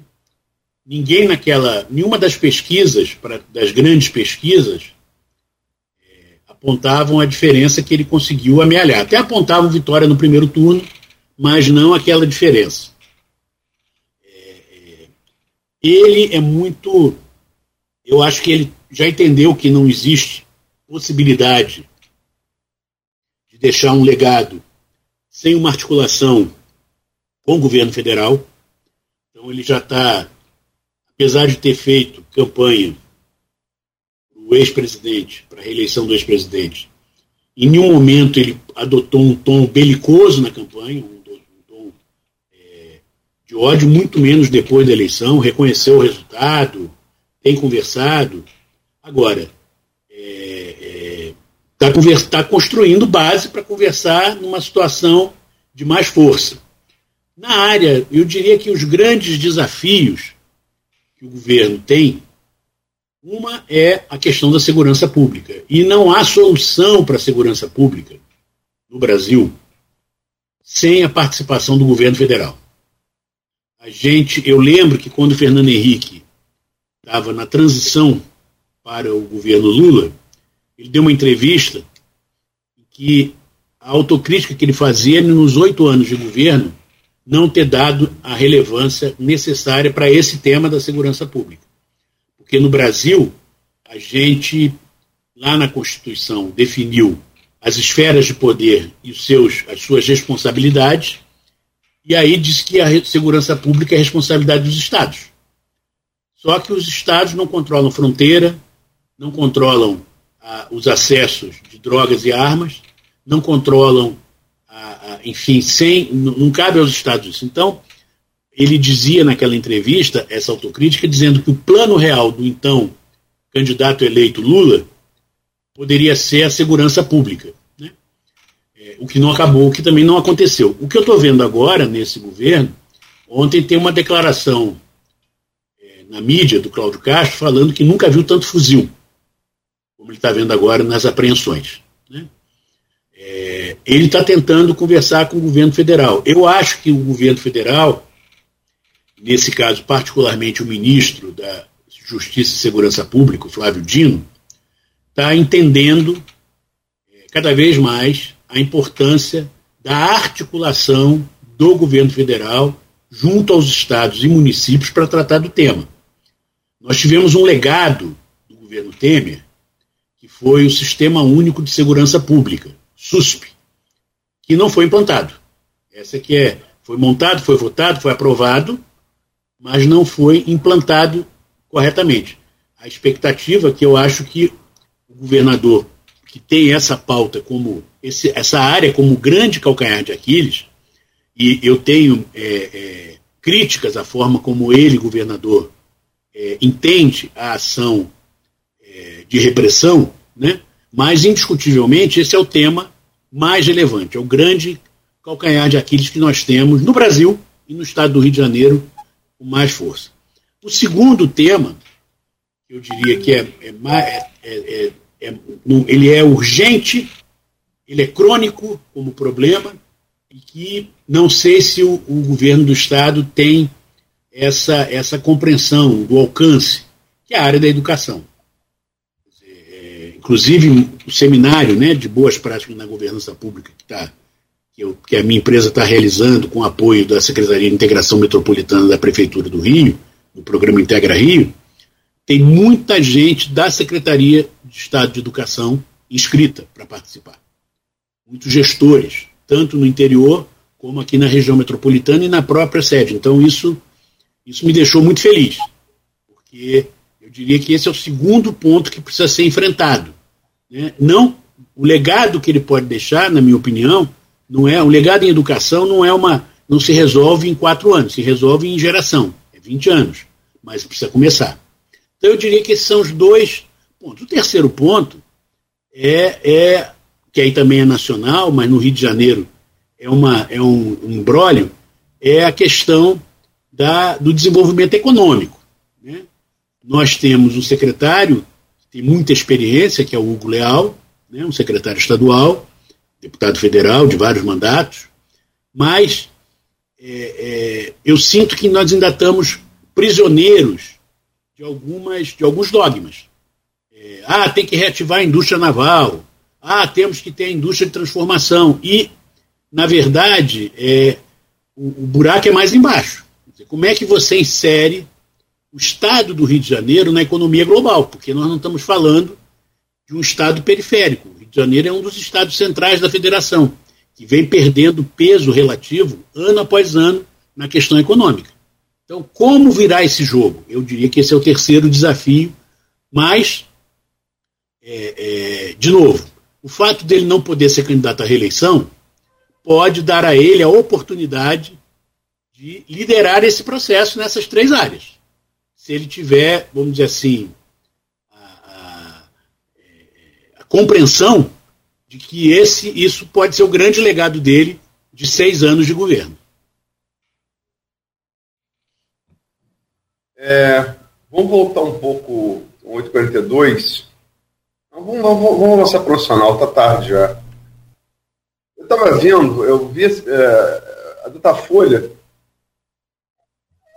Ninguém naquela, nenhuma das pesquisas, pra, das grandes pesquisas, é, apontavam a diferença que ele conseguiu amealhar. Até apontavam vitória no primeiro turno, mas não aquela diferença. Ele é muito. Eu acho que ele já entendeu que não existe possibilidade de deixar um legado sem uma articulação com o governo federal. Então ele já está, apesar de ter feito campanha o ex-presidente, para a reeleição do ex-presidente, em nenhum momento ele adotou um tom belicoso na campanha, de ódio, muito menos depois da eleição, reconheceu o resultado, tem conversado. Agora, está é, é, tá construindo base para conversar numa situação de mais força. Na área, eu diria que os grandes desafios que o governo tem, uma é a questão da segurança pública. E não há solução para a segurança pública no Brasil sem a participação do governo federal. A gente, eu lembro que quando o Fernando Henrique estava na transição para o governo Lula, ele deu uma entrevista que a autocrítica que ele fazia nos oito anos de governo não ter dado a relevância necessária para esse tema da segurança pública. Porque no Brasil, a gente, lá na Constituição, definiu as esferas de poder e os seus, as suas responsabilidades, e aí diz que a segurança pública é responsabilidade dos Estados. Só que os Estados não controlam fronteira, não controlam ah, os acessos de drogas e armas, não controlam, ah, enfim, sem, não cabe aos Estados isso. Então, ele dizia naquela entrevista, essa autocrítica, dizendo que o plano real do então candidato eleito Lula poderia ser a segurança pública. O que não acabou, o que também não aconteceu. O que eu estou vendo agora nesse governo, ontem tem uma declaração é, na mídia do Cláudio Castro falando que nunca viu tanto fuzil como ele está vendo agora nas apreensões. Né? É, ele está tentando conversar com o governo federal. Eu acho que o governo federal, nesse caso, particularmente o ministro da Justiça e Segurança Pública, Flávio Dino, está entendendo é, cada vez mais a importância da articulação do governo federal junto aos estados e municípios para tratar do tema. Nós tivemos um legado do governo Temer que foi o Sistema Único de Segurança Pública, SUSP, que não foi implantado. Essa que é, foi montado, foi votado, foi aprovado, mas não foi implantado corretamente. A expectativa que eu acho que o governador que tem essa pauta como esse, essa área como grande calcanhar de Aquiles, e eu tenho é, é, críticas à forma como ele, governador, é, entende a ação de repressão, né? mas indiscutivelmente esse é o tema mais relevante, é o grande calcanhar de Aquiles que nós temos no Brasil e no estado do Rio de Janeiro com mais força. O segundo tema, eu diria que é, é, é, é, é ele é urgente, ele é crônico como problema, e que não sei se o, o governo do Estado tem essa, essa compreensão do alcance, que é a área da educação. Inclusive, o seminário né, de boas práticas na governança pública que, tá, que, eu, que a minha empresa está realizando com apoio da Secretaria de Integração Metropolitana da Prefeitura do Rio, o programa Integra Rio, tem muita gente da Secretaria de Estado de Educação inscrita para participar. Muitos gestores, tanto no interior como aqui na região metropolitana e na própria sede. Então, isso, isso me deixou muito feliz, porque diria que esse é o segundo ponto que precisa ser enfrentado. Né? Não, o legado que ele pode deixar, na minha opinião, não é um legado em educação não é uma, não se resolve em quatro anos, se resolve em geração, é 20 anos, mas precisa começar. Então eu diria que esses são os dois pontos. O terceiro ponto é, é que aí também é nacional, mas no Rio de Janeiro é, uma, é um, um é a questão da, do desenvolvimento econômico. Nós temos um secretário que tem muita experiência, que é o Hugo Leal, né, um secretário estadual, deputado federal de vários mandatos, mas é, é, eu sinto que nós ainda estamos prisioneiros de, algumas, de alguns dogmas. É, ah, tem que reativar a indústria naval. Ah, temos que ter a indústria de transformação. E, na verdade, é, o, o buraco é mais embaixo. Como é que você insere o Estado do Rio de Janeiro na economia global? Porque nós não estamos falando de um Estado periférico. O Rio de Janeiro é um dos estados centrais da federação, que vem perdendo peso relativo ano após ano na questão econômica. Então, como virar esse jogo? Eu diria que esse é o terceiro desafio, mas, é, é, de novo, o fato dele não poder ser candidato à reeleição pode dar a ele a oportunidade de liderar esse processo nessas três áreas. Se ele tiver, vamos dizer assim, a, a, a compreensão de que esse, isso pode ser o grande legado dele de seis anos de governo. É, vamos voltar um pouco, 8h42. Vamos, vamos, vamos avançar profissional, está tarde já. Eu estava vendo, eu vi é, a Datafolha.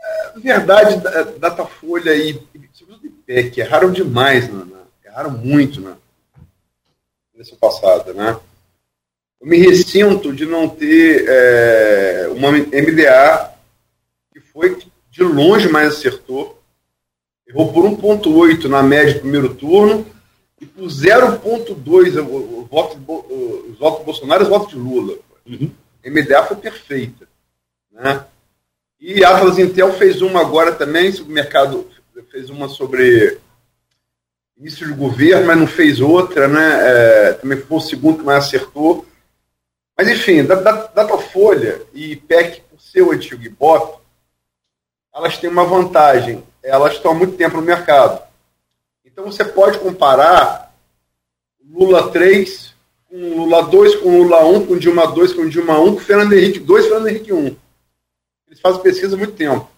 É, verdade, Datafolha e sobretudo IPEC erraram demais, né, né? erraram muito né? nessa passada. Né? Eu me ressinto de não ter é, uma MDA que foi de longe mais acertou. Errou por 1,8 na média do primeiro turno e por 0,2 o, voto, os votos do Bolsonaro e os votos de Lula. Uhum. A MDA foi perfeita. Né? E a Atlas Intel fez uma agora também, o mercado, fez uma sobre início de governo, mas não fez outra, né? É, também foi o segundo que mais acertou. Mas, enfim, Datafolha e PEC, por ser o antigo Ibope, elas têm uma vantagem. Elas estão há muito tempo no mercado. Então você pode comparar Lula 3 com Lula 2, com Lula 1, com Dilma 2, com Dilma 1, com Fernando Henrique 2, Fernando Henrique 1. Eles fazem pesquisa há muito tempo.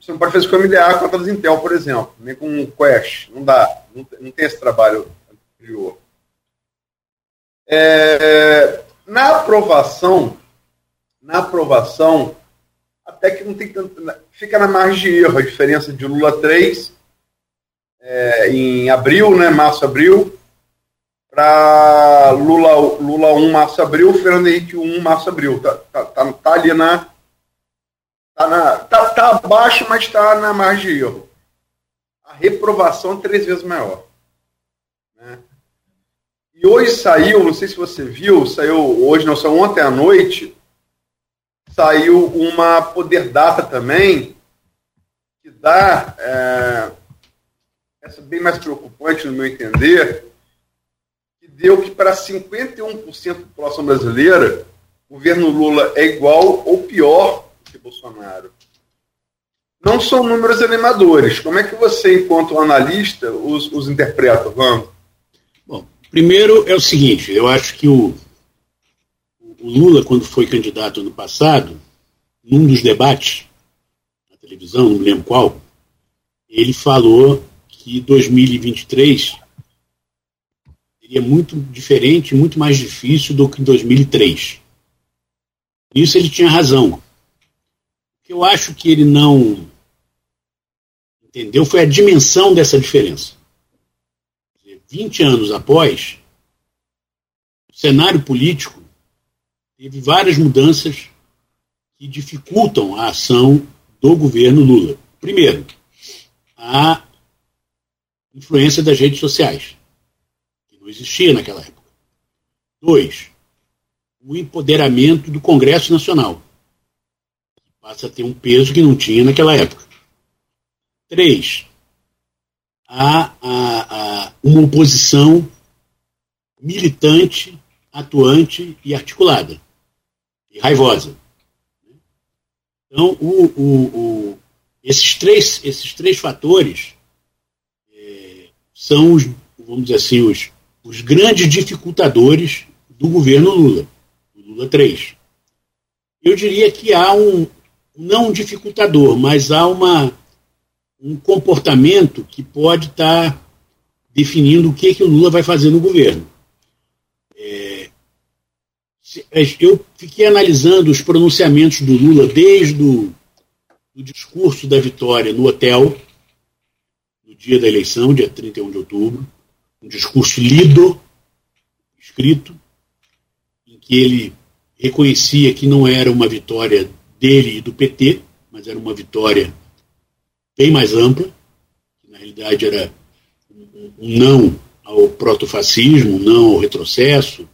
Você não pode fazer com a MDA com a Intel, por exemplo, nem com o Quest. Não dá. Não tem esse trabalho anterior. É, na aprovação, na aprovação, até que não tem tanto. Fica na margem de erro a diferença de Lula 3 é, em abril, né, março, abril, para Lula, Lula 1, março, abril, Fernando Henrique 1, março, abril. Tá, tá, tá, tá ali na. Tá, tá, tá abaixo, mas está na margem de erro. A reprovação é três vezes maior. Né? E hoje saiu, não sei se você viu, saiu hoje, não, saiu ontem à noite, saiu uma Poder Data também, que dá, é, essa é bem mais preocupante no meu entender, que deu que para 51% da população brasileira, o governo Lula é igual ou pior que Bolsonaro. Não são números animadores. Como é que você, enquanto analista, os, os interpreta, Vamos? Bom, primeiro é o seguinte, eu acho que o, o Lula, quando foi candidato ano passado, num dos debates na televisão, não lembro qual, ele falou que 2023 seria muito diferente, muito mais difícil do que 2003. Isso ele tinha razão. O que eu acho que ele não entendeu foi a dimensão dessa diferença. 20 anos após, o cenário político teve várias mudanças que dificultam a ação do governo Lula. Primeiro, a influência das redes sociais, que não existia naquela época. Dois, o empoderamento do Congresso Nacional, que passa a ter um peso que não tinha naquela época. Três, a uma oposição militante, atuante e articulada e raivosa. Então, o, o, o, esses, três, esses três fatores são, os, vamos dizer assim, os, os grandes dificultadores do governo Lula, Lula 3. Eu diria que há um, não um dificultador, mas há uma, um comportamento que pode estar definindo o que, que o Lula vai fazer no governo. É, eu fiquei analisando os pronunciamentos do Lula desde o do discurso da vitória no hotel, dia da eleição, dia 31 de outubro, um discurso lido, escrito, em que ele reconhecia que não era uma vitória dele e do PT, mas era uma vitória bem mais ampla, que na realidade era um não ao protofascismo, um não ao retrocesso.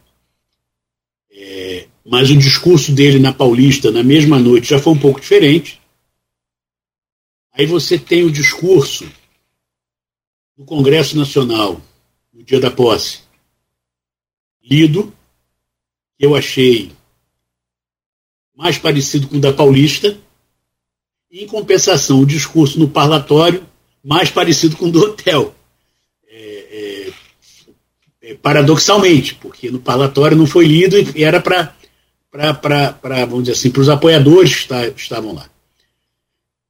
É, mas o discurso dele na Paulista, na mesma noite, já foi um pouco diferente. Aí você tem o discurso do Congresso Nacional, no dia da posse, lido, que eu achei mais parecido com o da Paulista, e, em compensação, o discurso no parlatório mais parecido com o do hotel. É, é, é, paradoxalmente, porque no parlatório não foi lido e era para, vamos dizer assim, para os apoiadores que estavam lá.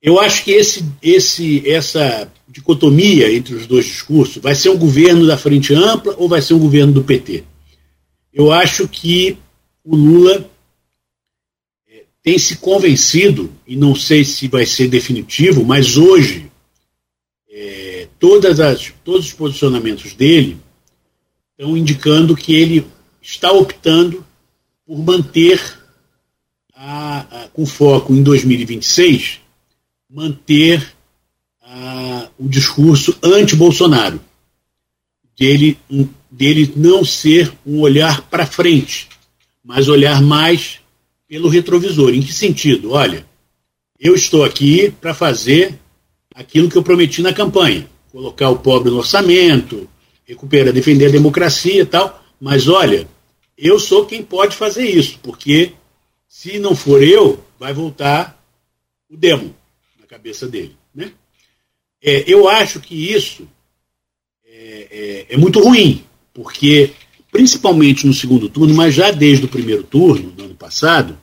Eu acho que esse, esse, essa dicotomia entre os dois discursos vai ser um governo da frente ampla ou vai ser um governo do PT? Eu acho que o Lula tem se convencido, e não sei se vai ser definitivo, mas hoje é, todas as, todos os posicionamentos dele estão indicando que ele está optando por manter, a, a, com foco em 2026, manter o discurso anti-Bolsonaro, dele, dele não ser um olhar para frente, mas olhar mais pelo retrovisor. Em que sentido? Olha, eu estou aqui para fazer aquilo que eu prometi na campanha: colocar o pobre no orçamento, recuperar, defender a democracia e tal. Mas olha, eu sou quem pode fazer isso, porque se não for eu, vai voltar o demo na cabeça dele. É, eu acho que isso é, é, é muito ruim, porque principalmente no segundo turno, mas já desde o primeiro turno, no ano passado,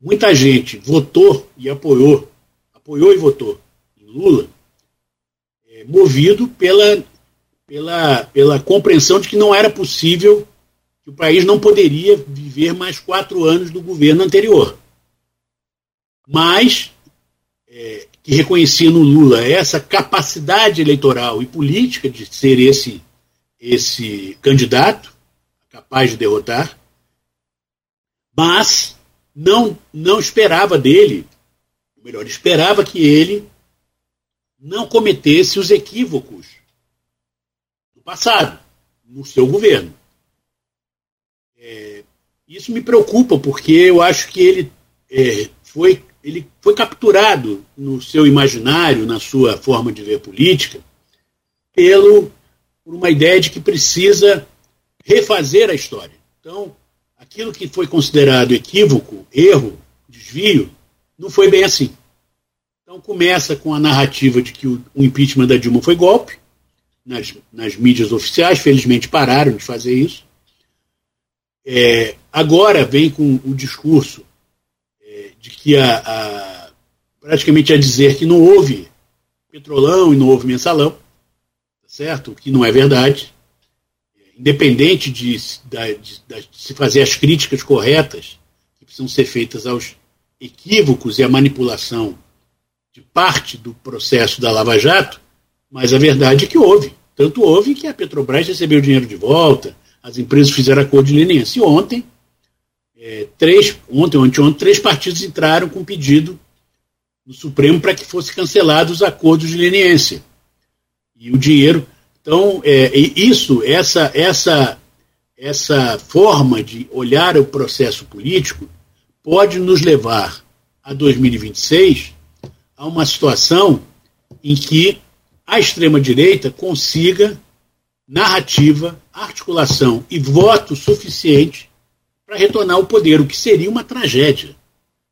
muita gente votou e apoiou, apoiou e votou em Lula, é, movido pela, pela, pela compreensão de que não era possível, que o país não poderia viver mais quatro anos do governo anterior. Mas é, que reconhecia no Lula essa capacidade eleitoral e política de ser esse, esse candidato capaz de derrotar, mas não, não esperava dele, ou melhor, esperava que ele não cometesse os equívocos do passado, no seu governo. É, isso me preocupa, porque eu acho que ele, é, foi, ele foi capturado no seu imaginário, na sua forma de ver política, pelo, por uma ideia de que precisa refazer a história. Então, aquilo que foi considerado equívoco, erro, desvio, não foi bem assim. Então começa com a narrativa de que o, impeachment da Dilma foi golpe, nas, nas mídias oficiais, felizmente pararam de fazer isso. É, agora vem com o discurso de que a, a, praticamente a dizer que não houve petrolão e não houve mensalão, tá certo? O que não é verdade independente de, de, de, se fazer as críticas corretas que precisam ser feitas aos equívocos e à manipulação de parte do processo da Lava Jato, mas a verdade é que houve. Tanto houve que a Petrobras recebeu dinheiro de volta, as empresas fizeram acordo de leniência. E ontem, é, três, ontem, ontem, ontem, três partidos entraram com pedido no Supremo para que fossem cancelados os acordos de leniência. E o dinheiro então, é, isso, essa, essa, essa forma de olhar o processo político pode nos levar a 2026 a uma situação em que a extrema-direita consiga narrativa, articulação e voto suficiente para retornar ao poder, o que seria uma tragédia.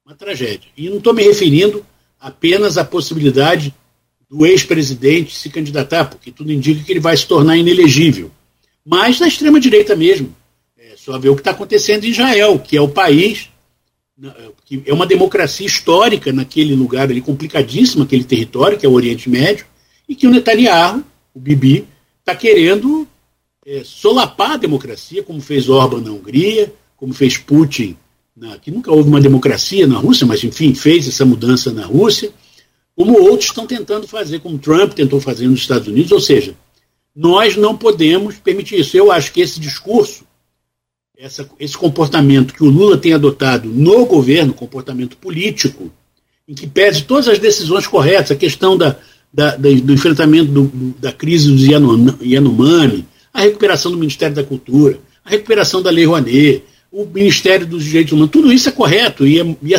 Uma tragédia. E não estou me referindo apenas à possibilidade do ex-presidente se candidatar, porque tudo indica que ele vai se tornar inelegível. Mas na extrema-direita mesmo. É só ver o que está acontecendo em Israel, que é o país, que é uma democracia histórica naquele lugar ali, complicadíssimo, aquele território, que é o Oriente Médio, e que o Netanyahu, o Bibi, está querendo é, solapar a democracia, como fez Orban na Hungria, como fez Putin, na, que nunca houve uma democracia na Rússia, mas enfim, fez essa mudança na Rússia, como outros estão tentando fazer, como Trump tentou fazer nos Estados Unidos, ou seja, nós não podemos permitir isso. Eu acho que esse discurso, essa, esse comportamento que o Lula tem adotado no governo, comportamento político, em que pese todas as decisões corretas, a questão da, da, da, do enfrentamento do, do, da crise dos Yanomami, a recuperação do Ministério da Cultura, a recuperação da Lei Rouanet, o Ministério dos Direitos Humanos, tudo isso é correto e, é, e, é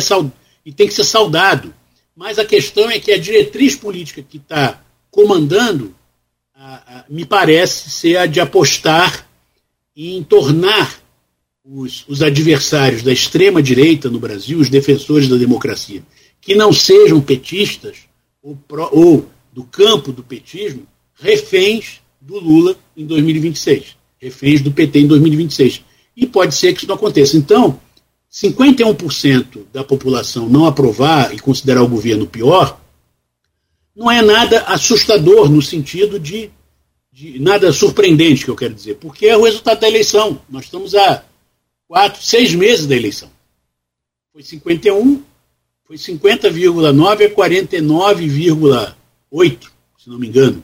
e tem que ser saudado. Mas a questão é que a diretriz política que está comandando a, a, me parece ser a de apostar em tornar os, os adversários da extrema-direita no Brasil, os defensores da democracia, que não sejam petistas ou, pro, ou do campo do petismo, reféns do Lula em 2026, reféns do PT em 2026. E pode ser que isso não aconteça. Então, 51% da população não aprovar e considerar o governo pior, não é nada assustador no sentido de, de, nada surpreendente, que eu quero dizer, porque é o resultado da eleição. Nós estamos há quatro, seis meses da eleição. Foi 51, foi 50,9 a 49,8, se não me engano.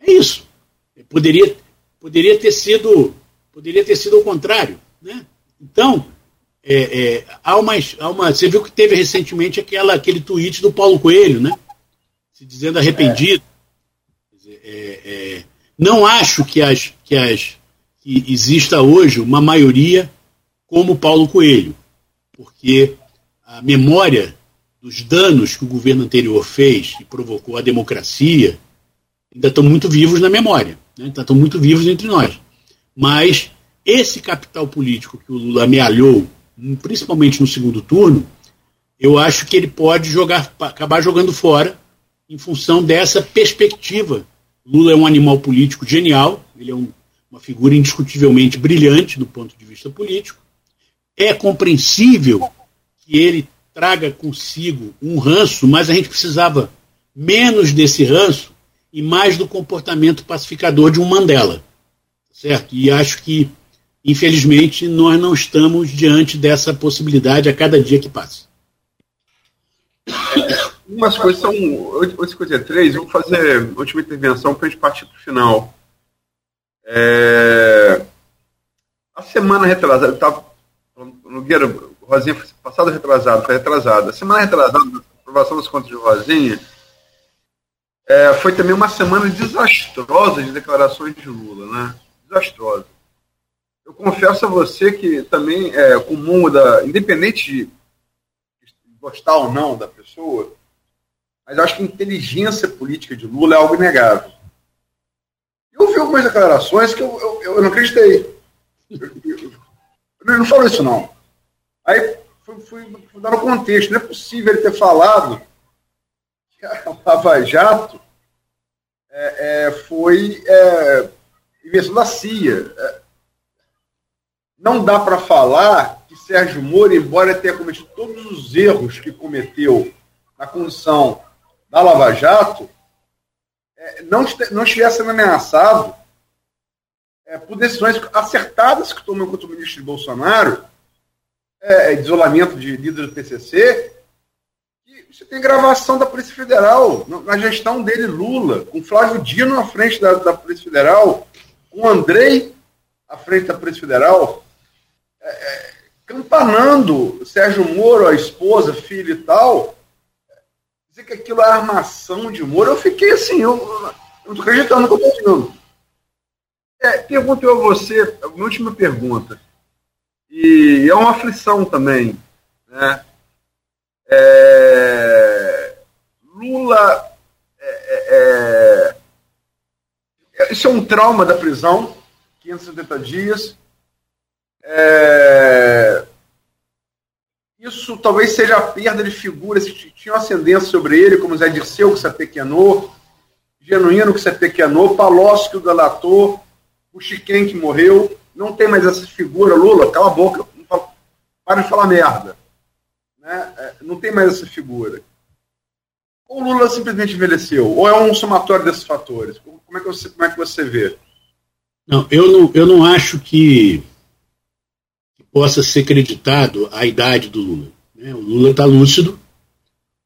É isso. Poderia, poderia ter sido poderia ter sido o contrário, né? Então é, é, há, uma, há uma, você viu que teve recentemente aquela, aquele tweet do Paulo Coelho, né? Se dizendo arrependido. É, é não acho que, as, que, as, que exista hoje uma maioria como Paulo Coelho, porque a memória dos danos que o governo anterior fez e provocou à democracia ainda estão muito vivos na memória, né? ainda estão muito vivos entre nós. Mas esse capital político que o Lula amealhou, principalmente no segundo turno, eu acho que ele pode jogar, acabar jogando fora em função dessa perspectiva. Lula é um animal político genial, ele é um, uma figura indiscutivelmente brilhante do ponto de vista político. É compreensível que ele traga consigo um ranço, mas a gente precisava menos desse ranço e mais do comportamento pacificador de um Mandela. Certo? E acho que, infelizmente, nós não estamos diante dessa possibilidade a cada dia que passa. Umas coisas são 8h53, vou fazer a última intervenção para a gente partir para o final. É... A semana retrasada, eu estava Nogueira, Rosinha foi passada retrasada, foi retrasada. A semana retrasada, a aprovação das contas de Rosinha, é, foi também uma semana desastrosa de declarações de Lula, né? Desastrosa. Eu confesso a você que também é comum, da, independente de gostar ou não da pessoa, mas acho que a inteligência política de Lula é algo inegável. Eu vi algumas declarações que eu, eu, eu não acreditei. Eu não falou isso, não. Aí fui, fui, fui dar um contexto. Não é possível ele ter falado a Lava Jato é, é, foi é, invenção da CIA. É, não dá para falar que Sérgio Moro, embora tenha cometido todos os erros que cometeu na condição da Lava Jato, é, não, não estivesse sendo ameaçado é, por decisões acertadas que tomou contra o ministro Bolsonaro, de isolamento de líder do PCC, você tem gravação da Polícia Federal, na gestão dele, Lula, com Flávio Dino à frente da, da Polícia Federal, com Andrei à frente da Polícia Federal, é, é, campanando Sérgio Moro, a esposa, filho e tal, dizer que aquilo é armação de Moro, eu fiquei assim, eu, eu não estou acreditando no que eu estou vendo. É, pergunto eu a você, a última pergunta, e é uma aflição também, né? É, Lula. É, é, é, isso é um trauma da prisão, 570 dias. É, isso talvez seja a perda de figuras que tinham ascendência sobre ele, como Zé Dirceu, que se apequenou, Genuíno, que se apequenou, Palocci, que o delatou, o Chiquem, que morreu. Não tem mais essa figura. Lula, cala a boca, para de falar merda. Né? É, não tem mais essa figura. Ou o Lula simplesmente envelheceu? Ou é um somatório desses fatores? Como é que você, como é que você vê? Não, eu não, eu não acho que, que possa ser creditado a idade do Lula. Né? O Lula está lúcido,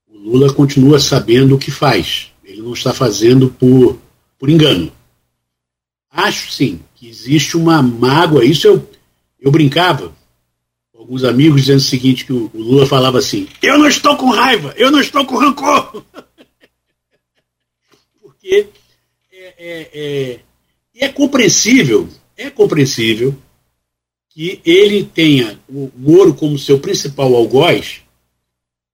o Lula continua sabendo o que faz. Ele não está fazendo por, por engano. Acho sim que existe uma mágoa. Isso eu, eu brincava alguns amigos dizendo o seguinte: que o, Lula falava assim: Eu não estou com raiva, eu não estou com rancor. Porque é, é, é, é compreensível, é compreensível que ele tenha o Moro como seu principal algoz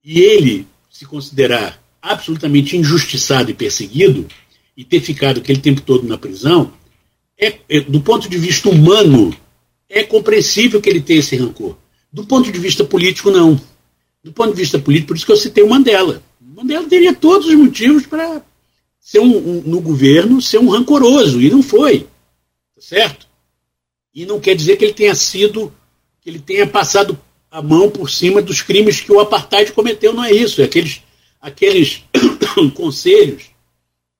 e ele se considerar absolutamente injustiçado e perseguido e ter ficado aquele tempo todo na prisão, é, é, do ponto de vista humano, é compreensível que ele tenha esse rancor. Do ponto de vista político, não. Do ponto de vista político, por isso que eu citei o Mandela. O Mandela teria todos os motivos para ser um, um, no governo ser um rancoroso, e não foi. Tá certo? E não quer dizer que ele tenha sido, que ele tenha passado a mão por cima dos crimes que o apartheid cometeu, não é isso. É aqueles, aqueles conselhos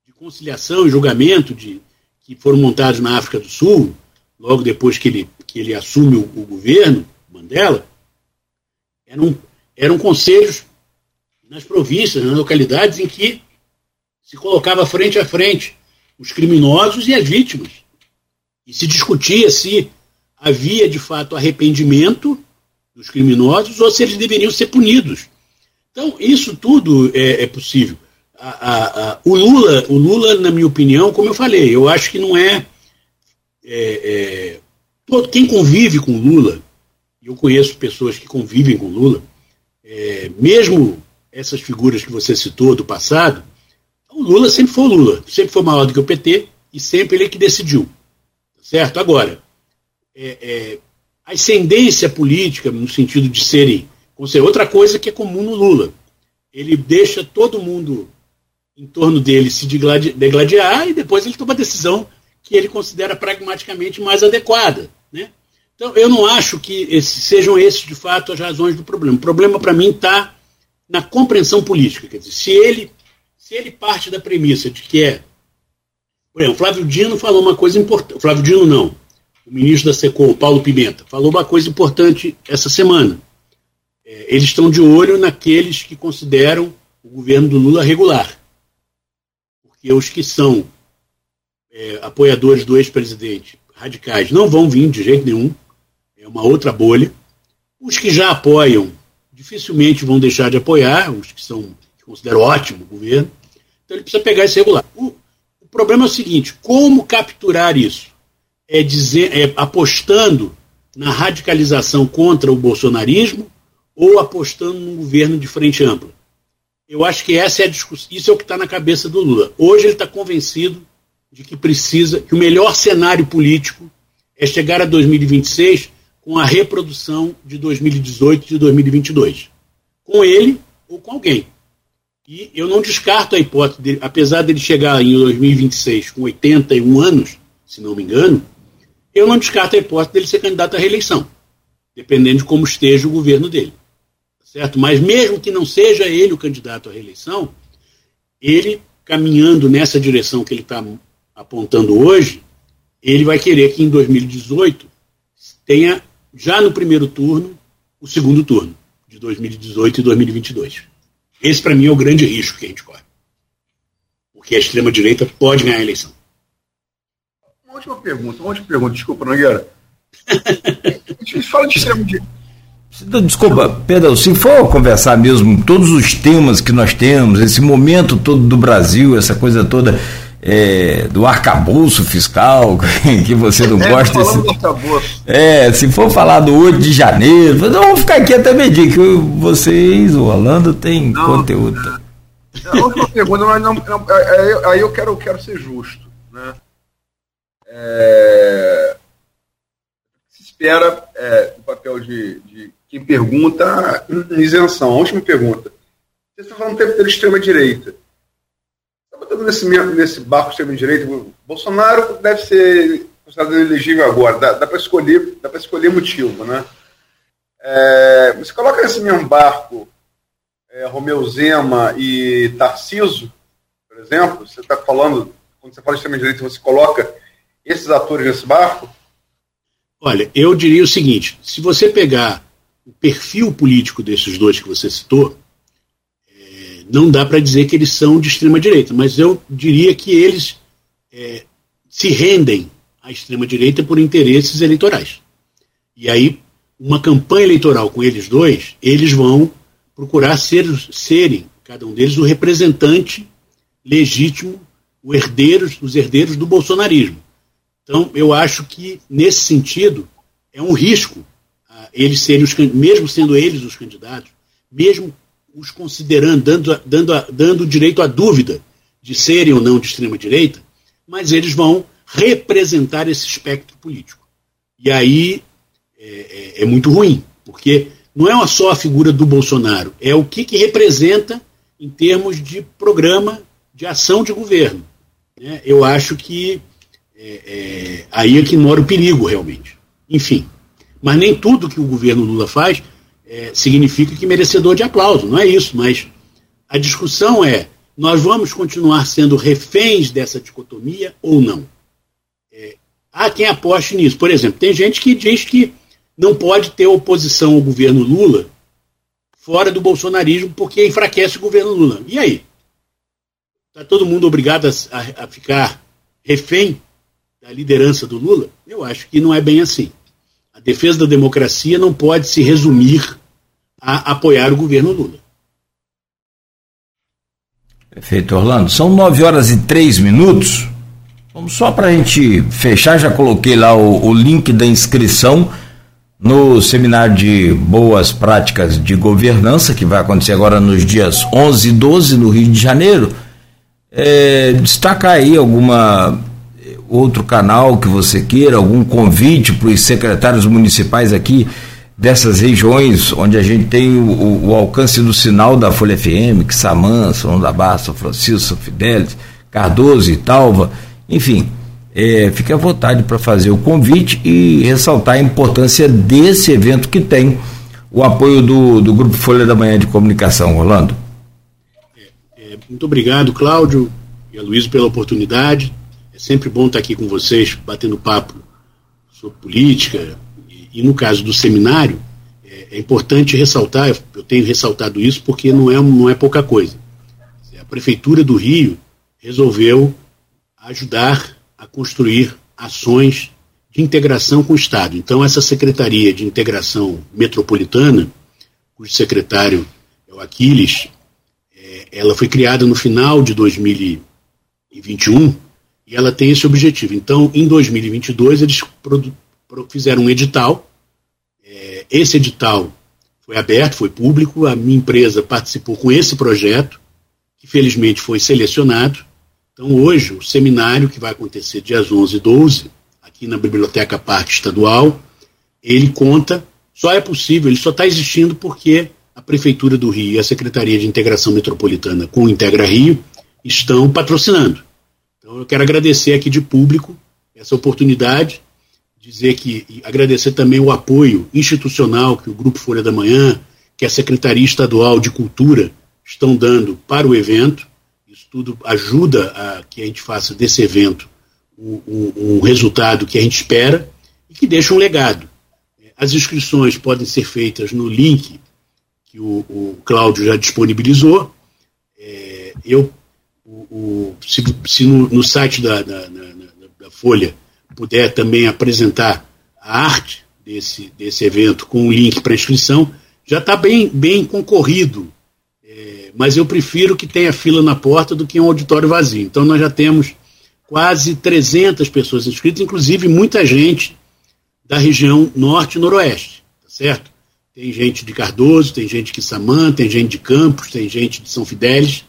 de conciliação e julgamento de, que foram montados na África do Sul, logo depois que ele, que ele assume o, o governo, Mandela, eram, eram conselhos nas províncias, nas localidades em que se colocava frente a frente os criminosos e as vítimas. E se discutia se havia de fato arrependimento dos criminosos ou se eles deveriam ser punidos. Então, isso tudo é, é possível a, a, a, o Lula, o Lula, na minha opinião, como eu falei, eu acho que não é, é, é quem convive com Lula, eu conheço pessoas que convivem com Lula, é, mesmo essas figuras que você citou do passado, o Lula sempre foi o Lula, sempre foi maior do que o PT e sempre ele é que decidiu, tá certo? Agora, é, é, a ascendência política no sentido de serem, outra coisa que é comum no Lula, ele deixa todo mundo em torno dele se degladiar e depois ele toma a decisão que ele considera pragmaticamente mais adequada. Né? Então, eu não acho que esse, sejam esses, de fato, as razões do problema. O problema, para mim, está na compreensão política. Quer dizer, se ele, se ele parte da premissa de que é. Por exemplo, Flávio Dino falou uma coisa importante. Flávio Dino, não. O ministro da SECOM, Paulo Pimenta, falou uma coisa importante essa semana. É, eles estão de olho naqueles que consideram o governo do Lula regular que os que são é, apoiadores do ex-presidente radicais não vão vir de jeito nenhum, é uma outra bolha. Os que já apoiam dificilmente vão deixar de apoiar, os que são que consideram ótimo o governo. Então ele precisa pegar esse regular. O, o problema é o seguinte: como capturar isso? É, dizer, é apostando na radicalização contra o bolsonarismo ou apostando num governo de frente ampla? Eu acho que essa é a discussão, isso é o que está na cabeça do Lula. Hoje ele está convencido de que precisa, que o melhor cenário político é chegar a 2026 com a reprodução de 2018 e de 2022. Com ele ou com alguém. E eu não descarto a hipótese dele, apesar dele chegar em 2026 com 81 anos, se não me engano, eu não descarto a hipótese dele ser candidato à reeleição, dependendo de como esteja o governo dele certo? Mas mesmo que não seja ele o candidato à reeleição, ele caminhando nessa direção que ele está apontando hoje, ele vai querer que em 2018 tenha já no primeiro turno o segundo turno de 2018 e 2022. Esse para mim é o grande risco que a gente corre, porque a extrema direita pode ganhar a eleição. Uma última pergunta, uma última pergunta, desculpa, Nogueira. a gente fala de extrema direita Desculpa, Pedro, se for conversar mesmo todos os temas que nós temos, esse momento todo do Brasil, essa coisa toda é, do arcabouço fiscal, que você não é, gosta. Desse... É, se for falar do 8 de janeiro, vamos ficar aqui até meio que vocês, o Orlando, tem não, conteúdo. A última pergunta, mas não, não, é, é, aí eu quero, quero ser justo. Né? É, se espera é, o papel de, de que pergunta isenção. A última pergunta. Você está falando tempo da extrema-direita. Nesse, nesse barco extrema-direita. Bolsonaro deve ser considerado elegível agora. Dá, dá para escolher, dá escolher motivo, né? É, você coloca nesse mesmo barco é, Romeu Zema e Tarciso, por exemplo? Você está falando, quando você fala de extrema-direita, você coloca esses atores nesse barco? Olha, eu diria o seguinte: se você pegar o perfil político desses dois que você citou, não dá para dizer que eles são de extrema-direita, mas eu diria que eles é, se rendem à extrema-direita por interesses eleitorais. E aí, uma campanha eleitoral com eles dois, eles vão procurar ser, serem, cada um deles, o representante legítimo, o os herdeiros do bolsonarismo. Então, eu acho que, nesse sentido, é um risco uh, eles serem os mesmo sendo eles os candidatos, mesmo os considerando, dando, dando, dando direito à dúvida de serem ou não de extrema-direita, mas eles vão representar esse espectro político. E aí é, é, é muito ruim, porque não é só a figura do Bolsonaro, é o que, que representa em termos de programa de ação de governo. Né? Eu acho que é, é, aí é que mora o perigo, realmente. Enfim. Mas nem tudo que o governo Lula faz é, significa que merecedor de aplauso, não é isso. Mas a discussão é: nós vamos continuar sendo reféns dessa dicotomia ou não? É, há quem aposte nisso. Por exemplo, tem gente que diz que não pode ter oposição ao governo Lula fora do bolsonarismo porque enfraquece o governo Lula. E aí? Está todo mundo obrigado a, a ficar refém da liderança do Lula? Eu acho que não é bem assim. A defesa da democracia não pode se resumir a apoiar o governo Lula. Perfeito, Orlando. São nove horas e três minutos. Vamos só para a gente fechar, já coloquei lá o, o, link da inscrição no seminário de boas práticas de governança, que vai acontecer agora nos dias 11 e 12 no Rio de Janeiro. É, destacar aí alguma outro canal que você queira, algum convite para os secretários municipais aqui dessas regiões onde a gente tem o, o alcance do sinal da Folha FM, que Samã, São da Barra, São Francisco, São Fidélis, Cardoso Talva, enfim, é, fique à vontade para fazer o convite e ressaltar a importância desse evento que tem o apoio do, do Grupo Folha da Manhã de Comunicação, Rolando. É, é, muito obrigado, Cláudio e a Luiz, pela oportunidade. É sempre bom estar aqui com vocês, batendo papo sobre política. E, e no caso do seminário, é, é, importante ressaltar, eu tenho ressaltado isso porque não é, não é pouca coisa. A Prefeitura do Rio resolveu ajudar a construir ações de integração com o Estado. Então, essa Secretaria de Integração Metropolitana, cujo secretário é o Aquiles, é, ela foi criada no final de 2021 e ela tem esse objetivo. Então, em 2022, eles fizeram um edital. É, esse edital foi aberto, foi público. A minha empresa participou com esse projeto, que felizmente foi selecionado. Então, hoje, o seminário que vai acontecer dias 11 e 12, aqui na Biblioteca Parque Estadual, ele conta, só é possível, ele só está existindo porque a Prefeitura do Rio e a Secretaria de Integração Metropolitana com o Integra Rio estão patrocinando. Eu quero agradecer aqui de público essa oportunidade, dizer que agradecer também o apoio institucional que o Grupo Folha da Manhã, que a Secretaria Estadual de Cultura estão dando para o evento. Isso tudo ajuda a que a gente faça desse evento um resultado que a gente espera e que deixa um legado. As inscrições podem ser feitas no link que o, o Cláudio já disponibilizou. É, eu o, o se, se no, no, site da, da, da, da, Folha puder também apresentar a arte desse, desse evento com um link para inscrição, já está bem, bem concorrido. É, mas eu prefiro que tenha fila na porta do que um auditório vazio. Então nós já temos quase 300 pessoas inscritas, inclusive muita gente da região norte e noroeste, tá certo? Tem gente de Cardoso, tem gente de Samã, tem gente de Campos, tem gente de São Fidélis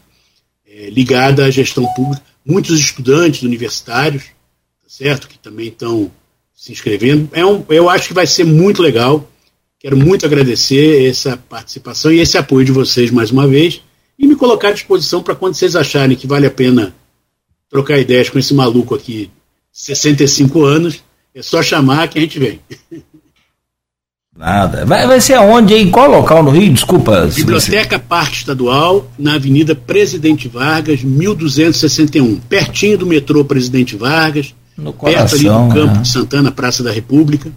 é, ligada à gestão pública. Muitos estudantes universitários, tá certo, que também estão se inscrevendo. É um, eu acho que vai ser muito legal. Quero muito agradecer essa participação e esse apoio de vocês mais uma vez e me colocar à disposição para quando vocês acharem que vale a pena trocar ideias com esse maluco aqui, 65 anos, é só chamar que a gente vem. Nada. Vai, vai ser aonde? Em qual local no Rio? Desculpa. Biblioteca Parque Estadual, na Avenida Presidente Vargas, 1261. Pertinho do metrô Presidente Vargas. No coração, perto ali do Campo né? de Santana, Praça da República.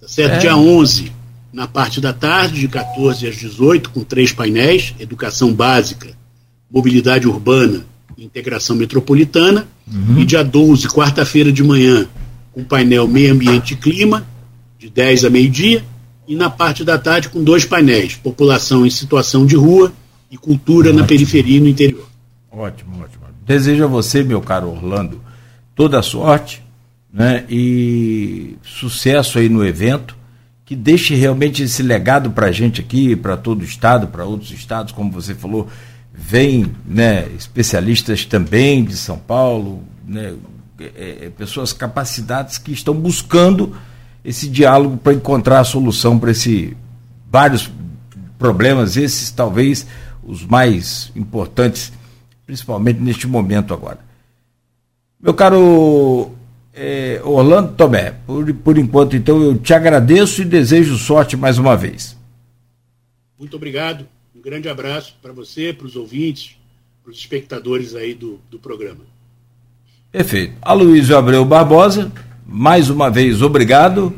Tá certo? É. Dia 11, na parte da tarde, de 14 às 18, com três painéis: Educação Básica, Mobilidade Urbana e Integração Metropolitana. Uhum. E dia 12, quarta-feira de manhã, com painel Meio Ambiente e Clima, de 10 a meio-dia e na parte da tarde com dois painéis: população em situação de rua e cultura ótimo. na periferia e no interior. Ótimo, ótimo. Desejo a você, meu caro Orlando, toda a sorte né, e sucesso aí no evento, que deixe realmente esse legado para a gente aqui, para todo o estado, para outros estados, como você falou, vem né, especialistas também de São Paulo, né, é, é, pessoas capacitadas que estão buscando esse diálogo para encontrar a solução para esse vários problemas, esses talvez os mais importantes, principalmente neste momento agora. Meu caro é, Orlando Tomé, por, por enquanto, então, eu te agradeço e desejo sorte mais uma vez. Muito obrigado. Um grande abraço para você, para os ouvintes, para os espectadores aí do, do programa. Perfeito. Aloysio Abreu Barbosa, mais uma vez, obrigado.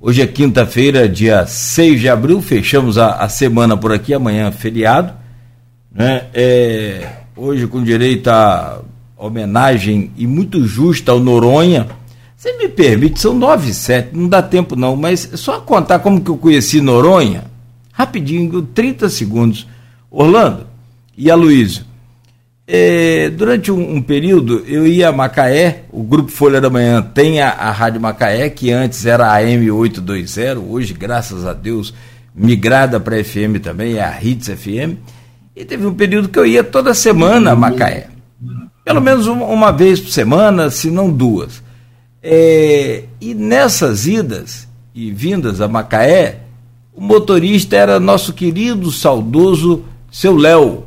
Hoje é quinta-feira, dia 6 de abril, fechamos a, a semana por aqui, amanhã feriado. Né? É, hoje com direito a homenagem e muito justa ao Noronha. Você me permite, são nove sete, não dá tempo não, mas só contar como que eu conheci Noronha, rapidinho, 30 segundos. Orlando e Aloysio, é, durante um, um, período eu ia a Macaé, o Grupo Folha da Manhã tem a, a Rádio Macaé, que antes era a AM 820, hoje, graças a Deus, migrada para FM também, é a Hits FM. E teve um período que eu ia toda semana a Macaé. Pelo menos uma, uma vez por semana, se não duas. É, e nessas idas e vindas a Macaé, o motorista era nosso querido, saudoso seu Léo.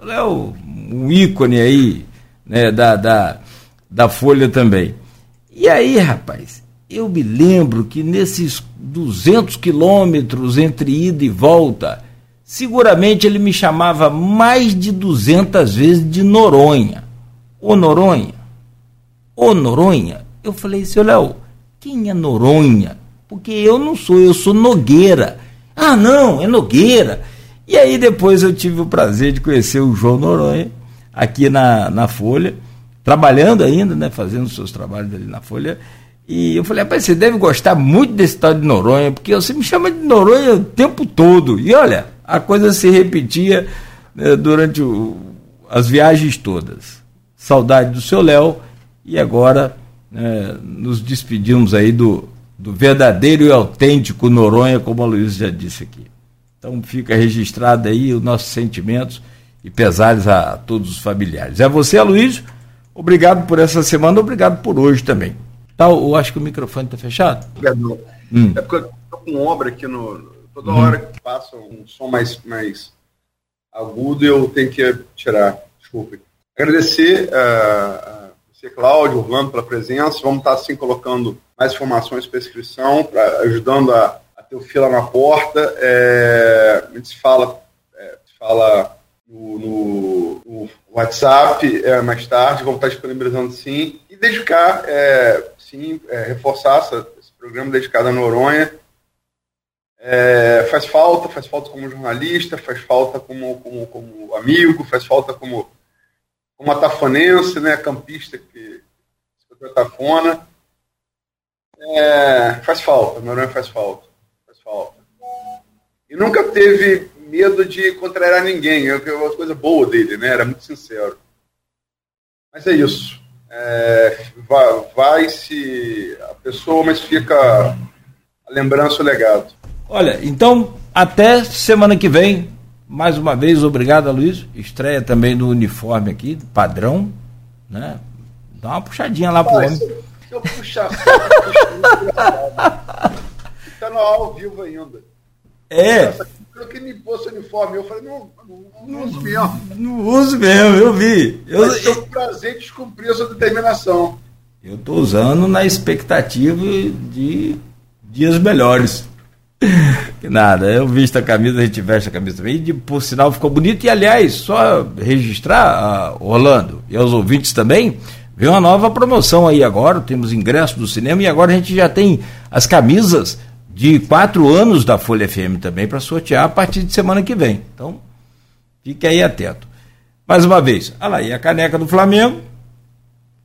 Léo um ícone aí né, da, da, da Folha também. E aí, rapaz, eu me lembro que nesses 200 quilômetros entre ida e volta, seguramente ele me chamava mais de 200 vezes de Noronha. Ô Noronha, ô Noronha. Eu falei, seu Léo, quem é Noronha? Porque eu não sou, eu sou Nogueira. Ah, não, é Nogueira. E aí depois eu tive o prazer de conhecer o João Noronha, aqui na, na Folha, trabalhando ainda, né, fazendo seus trabalhos ali na Folha. E eu falei, rapaz, você deve gostar muito desse tal de Noronha, porque você me chama de Noronha o tempo todo. E olha, a coisa se repetia né, durante o, as viagens todas. Saudade do seu Léo, e agora né, nos despedimos aí do, do verdadeiro e autêntico Noronha, como a Luísa já disse aqui. Então fica registrado aí os nossos sentimentos e pesares a todos os familiares. É você, Aloysio. Obrigado por essa semana, obrigado por hoje também. Tá, eu acho que o microfone está fechado. Obrigado. Hum. É porque eu estou com obra aqui no. Toda hum. hora que passa um som mais, mais agudo, eu tenho que tirar. Desculpe. Agradecer a uh, você, Cláudio, Orlando, pela presença. Vamos estar, assim, colocando mais informações para inscrição, pra, ajudando a, a ter o fila na porta. É, a gente fala, é, fala no, no, WhatsApp é, mais tarde, vamos estar disponibilizando sim, e dedicar, é, sim, é, reforçar essa, esse programa dedicado à Noronha. É, faz falta, faz falta como jornalista, faz falta como, como, como amigo, faz falta como, como atafonense, né, campista que escutou Tafona. É, faz falta, Noronha faz falta, faz falta. E nunca teve medo de contrariar ninguém. É uma coisa boa dele, né? Era muito sincero. Mas é isso. É, Vai-se a pessoa, mas fica a lembrança, o legado. Olha, então, até semana que vem. Mais uma vez, obrigado, Luiz. Estreia também do uniforme aqui, padrão. Né? Dá uma puxadinha lá pro homem. Se eu puxar, fica no ao vivo ainda. É falou que limpou seu uniforme. Eu falei, não, não, não uso mesmo. Não uso mesmo, eu vi. Eu, Vai ser um prazer descumprir a sua determinação. Eu estou usando na expectativa de dias melhores. Que nada, eu visto a camisa, a gente veste a camisa também, e por sinal ficou bonito. E aliás, só registrar, uh, Orlando, e aos ouvintes também, Vem uma nova promoção aí agora, temos ingresso do cinema e agora a gente já tem as camisas de quatro anos da Folha FM também para sortear a partir de semana que vem. Então, fique aí atento. Mais uma vez, olha lá, e a caneca do Flamengo,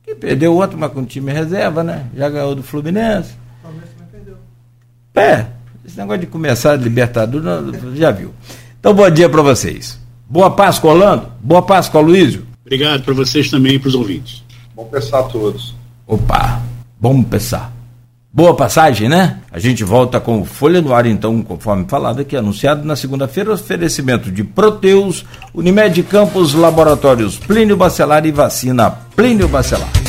que perdeu outro, mas com time reserva, né? Já ganhou do Fluminense. O Palmeiras também perdeu. É, esse negócio de começar a Libertadores, já viu. Então, bom dia para vocês. Boa Páscoa, Orlando. Boa Páscoa, Luísio. Obrigado para vocês também e para os ouvintes. Bom pensar a todos. Opa, bom pensar. Boa passagem, né? A gente volta com Folha no Ar, então, conforme falado aqui, anunciado na segunda-feira, oferecimento de Proteus, Unimed Campos, Laboratórios Plínio Bacelar e Vacina Plínio Bacelar.